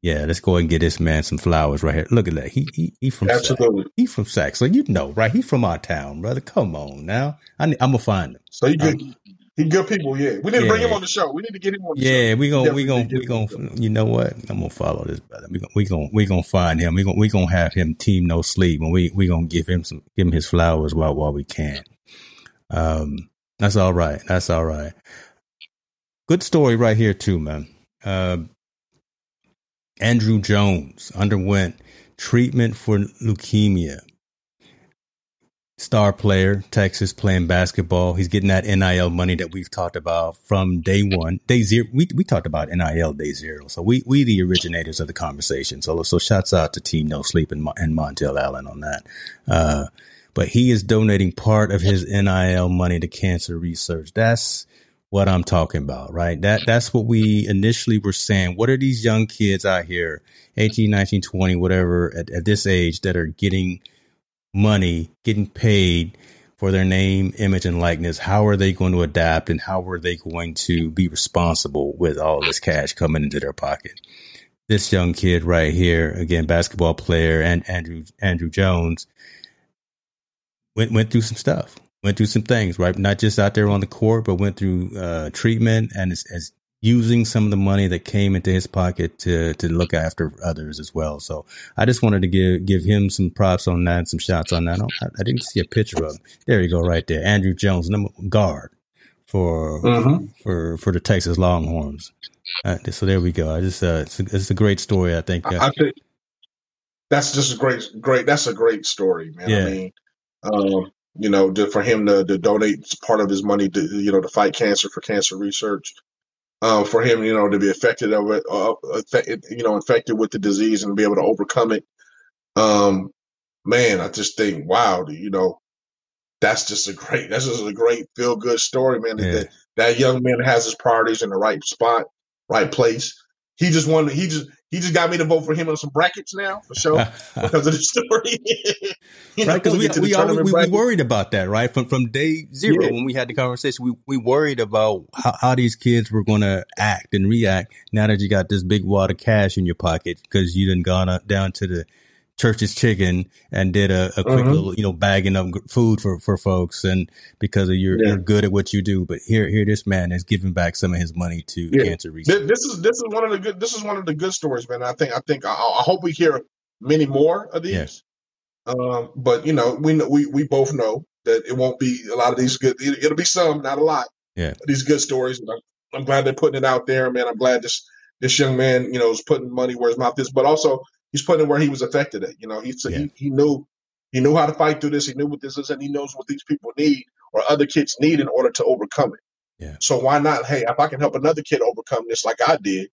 yeah, let's go and get this man some flowers right here. Look at that. He, he, he from Absolutely. Sac. He from Sac. So you know, right? He from our town, brother. Come on now. I I'm going to find him. So he good. Um, he good people, yeah. We need to bring him on the show. We need to get him on the yeah, show. Yeah, we gonna we gonna we gonna you know what? I'm gonna follow this brother. We gonna we gonna we gonna find him. We gonna we gonna have him team no sleep, and we we gonna give him some give him his flowers while while we can. Um, that's all right. That's all right. Good story right here too, man. Uh, Andrew Jones underwent treatment for leukemia. Star player, Texas playing basketball. He's getting that NIL money that we've talked about from day one, day zero. We, we talked about NIL day zero. So we, we the originators of the conversation. So, so shouts out to Team No Sleep and, and Montel Allen on that. Uh, but he is donating part of his NIL money to cancer research. That's what I'm talking about, right? That that's what we initially were saying. What are these young kids out here, 18, 19, 20, whatever, at, at this age that are getting money, getting paid for their name, image, and likeness? How are they going to adapt and how are they going to be responsible with all this cash coming into their pocket? This young kid right here, again, basketball player and Andrew Andruw Jones, went went through some stuff, went through some things, right? Not just out there on the court, but went through uh, treatment and is, is, using some of the money that came into his pocket to to look after others as well. So I just wanted to give give him some props on that, some shots on that. I, I didn't see a picture of him. There you go, right there, Andrew Jones, number guard for mm-hmm. for for the Texas Longhorns. Uh, so there we go. I just uh, it's, a, it's a great story. I think. Uh, I think that's just a great, great. That's a great story, man. Yeah. I mean, um, you know, to, for him to, to donate part of his money to, you know, to fight cancer for cancer research. Um, for him, you know, to be affected of it, uh, you know, infected with the disease and be able to overcome it. Um, man, I just think, wow, you know, that's just a great, that's just a great feel good story, man. Yeah. That, that young man has his priorities in the right spot, right place. He just wanted, he just, he just got me to vote for him on some brackets now for sure because of the story. right? Because we we, always, we, we, worried about that, right? From from day zero yeah. when we had the conversation, we we worried about how, how these kids were going to act and react now that you got this big wad of cash in your pocket because you didn't gone down to the Church's Chicken and did a, a quick uh-huh. little, you know, bagging of food for, for folks and because of you're, yeah. you're good at what you do. But here, here, this man is giving back some of his money to yeah. cancer research. This is, this is one of the good, this is one of the good stories, man. I think, I think, I, I hope we hear many more of these. Um, but you know, we, we, we both know that it won't be a lot of these good, it, will be some, not a lot. Yeah. These good stories. I'm, I'm glad they're putting it out there, man. I'm glad this, this young man, you know, is putting money where his mouth is, but also he's putting it where he was affected at. You know, he, yeah. he he knew he knew how to fight through this. He knew what this is, and he knows what these people need or other kids need in order to overcome it. Yeah. So why not? Hey, if I can help another kid overcome this, like I did,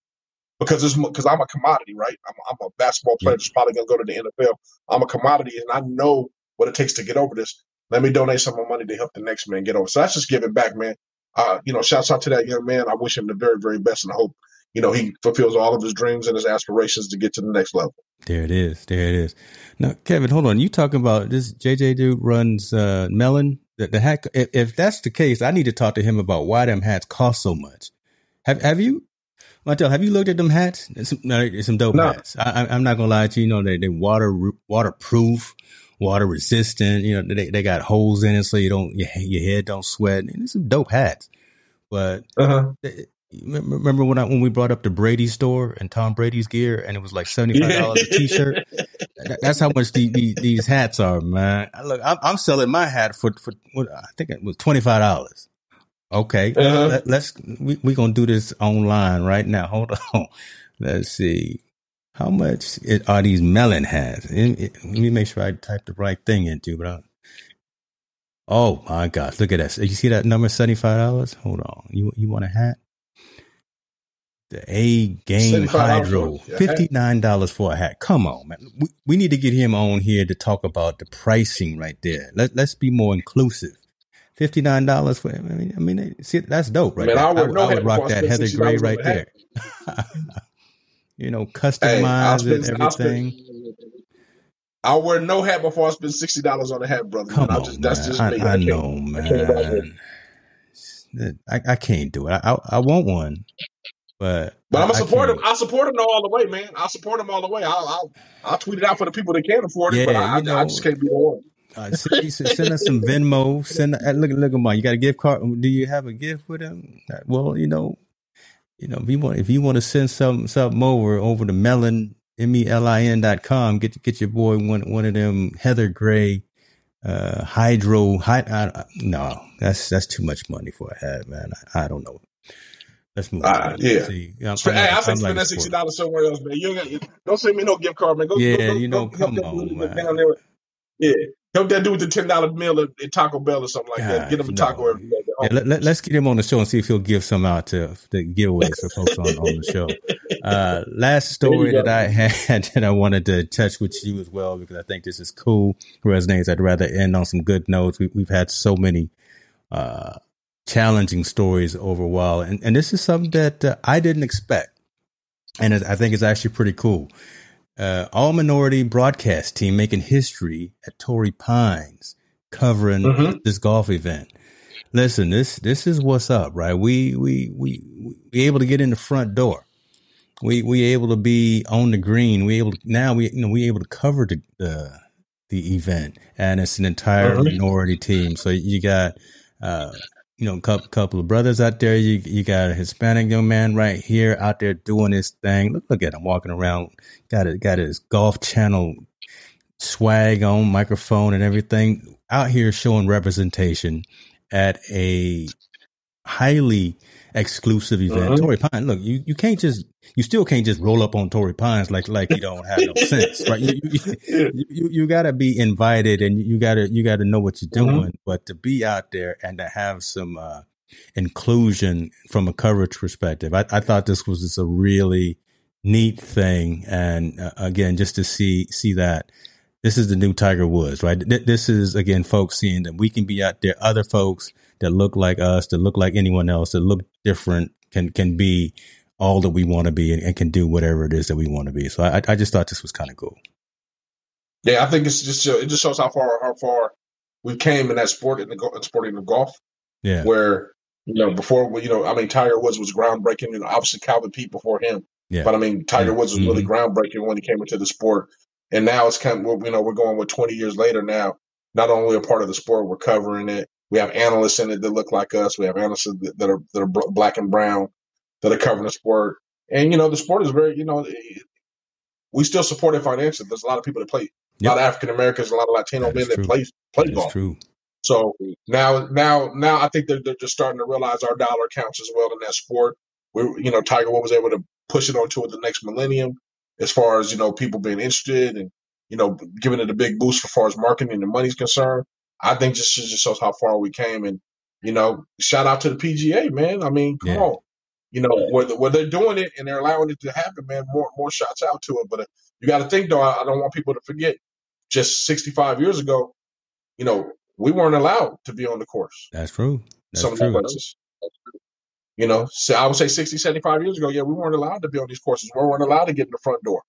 because it's because I'm a commodity, right? I'm, I'm a basketball player yeah. that's probably going to go to the NFL. I'm a commodity, and I know what it takes to get over this. Let me donate some of my money to help the next man get over. So that's just giving back, man. Uh, you know, shouts out to that young man. I wish him the very, very best, and I hope you know he fulfills all of his dreams and his aspirations to get to the next level. There it is. There it is. Now, Kevin, hold on. You talking about this JJ dude runs uh, Melin? The, the hat. If, if, that's the case, I need to talk to him about why them hats cost so much. Have Have you, Montel? Have you looked at them hats? It's some, some dope no. hats. I, am not gonna lie to you. You know they they water waterproof, water resistant. You know they they got holes in it so you don't your, your head don't sweat. And it's some dope hats. But uh-huh. Remember when I when we brought up the Brady store and Tom Brady's gear, and it was like seventy five dollars a t shirt. That's how much the, the, these hats are, man. Look, I'm, I'm, selling my hat for for what I think it was twenty five dollars. Okay, uh-huh. Let, us we we gonna do this online right now. Hold on, let's see how much it, are these Melin hats. It, it, let me make sure I type the right thing into, but I, Oh my gosh, look at that. You see that number $75? Hold on. You you want a hat? The A Game Hydro, $59 for a hat. Come on, man. We, we need to get him on here to talk about the pricing right there. Let, let's be more inclusive. Fifty nine dollars for. I mean, I mean, see, that's dope, right? Man, I would, I, I would rock that Heather Gray right there. you know, customize hey, it, everything. I wear no hat before I spend sixty dollars on a hat, brother. Come on, just, that's just I, I, I know, man. I, I can't do it. I, I, want one, but but I'm gonna support him. I support him all the way, man. I support him all the way. I'll I'll, I'll tweet it out for the people that can't afford it, yeah, but I, know, I, just can't be the one. Uh, send, send, us some Venmo. Send uh, look look at mine. You got a gift card? Do you have a gift with him? Uh, well, you know, you know if you want if you want to send some something over over to Melin M E L I N dot com. Get get your boy one one of them Heather Gray uh hydro. Hy, no, that's that's too much money for a hat, man. I, I don't know. Let's move. Uh, on. yeah. See, I'm, hey, I'm I think spend that sixty dollars somewhere else, man. You don't send me no gift card, man. Go, yeah, go, go, you know, come on, man. Yeah, Help that dude with the ten dollar meal at, at, Taco Bell or something like that. Get him a taco every day. Yeah, let, us get him on the show and see if he'll give some out to the giveaways for folks on, on the show. Uh, last story that I had that I wanted to touch with you as well because I think this is cool. Resonates. I'd rather end on some good notes. We, have had so many uh, challenging stories over a while, and, and this is something that uh, I didn't expect, and I think it's actually pretty cool uh, all minority broadcast team making history at Torrey Pines covering mm-hmm. this golf event. Listen, this this is what's up, right? We we we we able to get in the front door. We we able to be on the green. We able to, now we you know we able to cover the the, the event, and it's an entire mm-hmm. minority team. So you got uh, you know, couple couple of brothers out there. You you got a Hispanic young man right here out there doing his thing. Look look at him walking around. Got it got his golf channel swag on, microphone and everything. Out here showing representation at a highly exclusive event. Uh-huh. Torrey Pine, look, you, you can't just you still can't just roll up on Torrey Pines like like you don't have no sense, right? You you, you, you got to be invited and you got to you got to know what you're uh-huh. doing. Mm-hmm. But to be out there and to have some uh, inclusion from a coverage perspective, I, I thought this was just a really neat thing. And uh, again, just to see see that this is the new Tiger Woods, right? This is again, folks seeing that we can be out there. Other folks that look like us, that look like anyone else, that look different, can can be all that we want to be and, and, can do whatever it is that we want to be. So I, I just thought this was kind of cool. Yeah, I think it's just it just shows how far how far we came in that sport in the sporting of golf. Yeah, where you know before you know I mean Tiger Woods was groundbreaking. You know, obviously Calvin Peete before him. Yeah. But I mean Tiger Woods was mm-hmm. really groundbreaking when he came into the sport. And now it's kind of you know we're going with 20 years later now. Not only a part of the sport, we're covering it. We have analysts in it that look like us. We have analysts that are that are black and brown that are covering the sport. And you know, the sport is very, you know, we still support it financially. There's a lot of people that play, yep. a lot of African Americans, a lot of Latino that men that play play that golf. True. So now, now, now, I think they're, they're just starting to realize our dollar counts as well in that sport. We, you know, Tiger Woods was able to push it onto the next millennium, as far as you know, people being interested and you know, giving it a big boost as far as marketing and money's concerned. I think just just shows how far we came, and you know, shout out to the PGA, man. I mean, come yeah. on, you know, where, where they're doing it and they're allowing it to happen, man. More more shots out to it, but uh, you got to think though. I, I, don't want people to forget. Just 65 years ago, you know, we weren't allowed to be on the course. That's true. That's Some true. places. You know, so I would say 60, 75 years ago, yeah, we weren't allowed to be on these courses. We weren't allowed to get in the front door.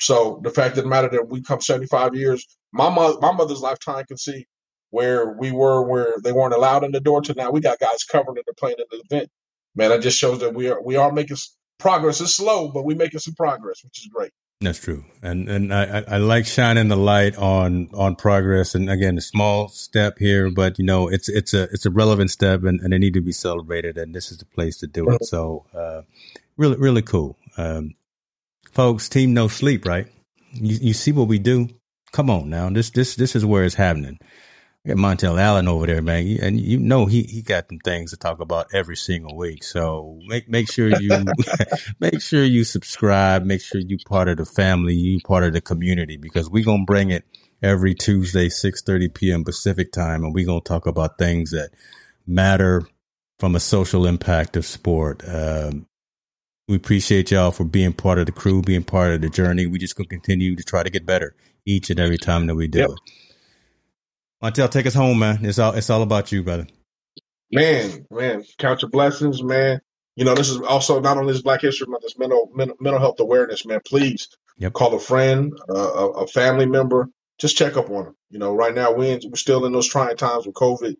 So the fact of the matter that we come 75 years, my mother, my mother's lifetime can see where we were, where they weren't allowed in the door to now we got guys covering it and playing in the event man, that just shows that we are we are making progress. It's slow, but we're making some progress, which is great. That's true, and and I, I like shining the light on on progress. And again, a small step here, but you know, it's it's a it's a relevant step, and, and they need to be celebrated. And this is the place to do it. So, uh, really, really cool, um, folks. Team No Sleep, right? You you see what we do? Come on now, this this this is where it's happening. Got Montel Allen over there, man, and you know he he got some things to talk about every single week. So make make sure you make sure you subscribe. Make sure you part of the family. You part of the community because we're gonna bring it every Tuesday, six thirty p.m. Pacific time, and we're gonna talk about things that matter from a social impact of sport. Um, we appreciate y'all for being part of the crew, being part of the journey. We just gonna continue to try to get better each and every time that we do yep. it. Montel, take us home, man. It's all it's all about you, brother. Man, man, count your blessings, man. You know, this is also not only this Black History Month, this mental mental, mental health awareness, man. Please yep. call a friend, uh, a, a, family member, just check up on them. You know, right now we we're still in those trying times with COVID,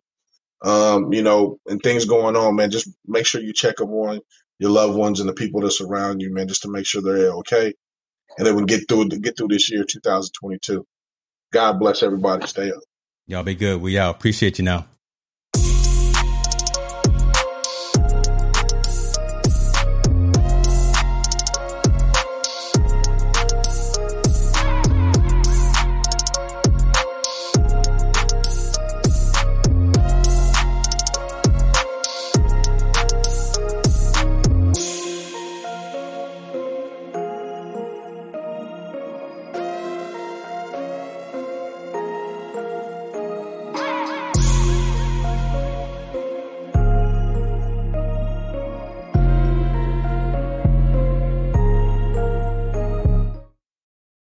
um, you know, and things going on, man. Just make sure you check up on your loved ones and the people that surround you, man, just to make sure they're okay, and then we get through get through this year, 2022. God bless everybody. Stay up. Y'all be good. We out. Appreciate you now.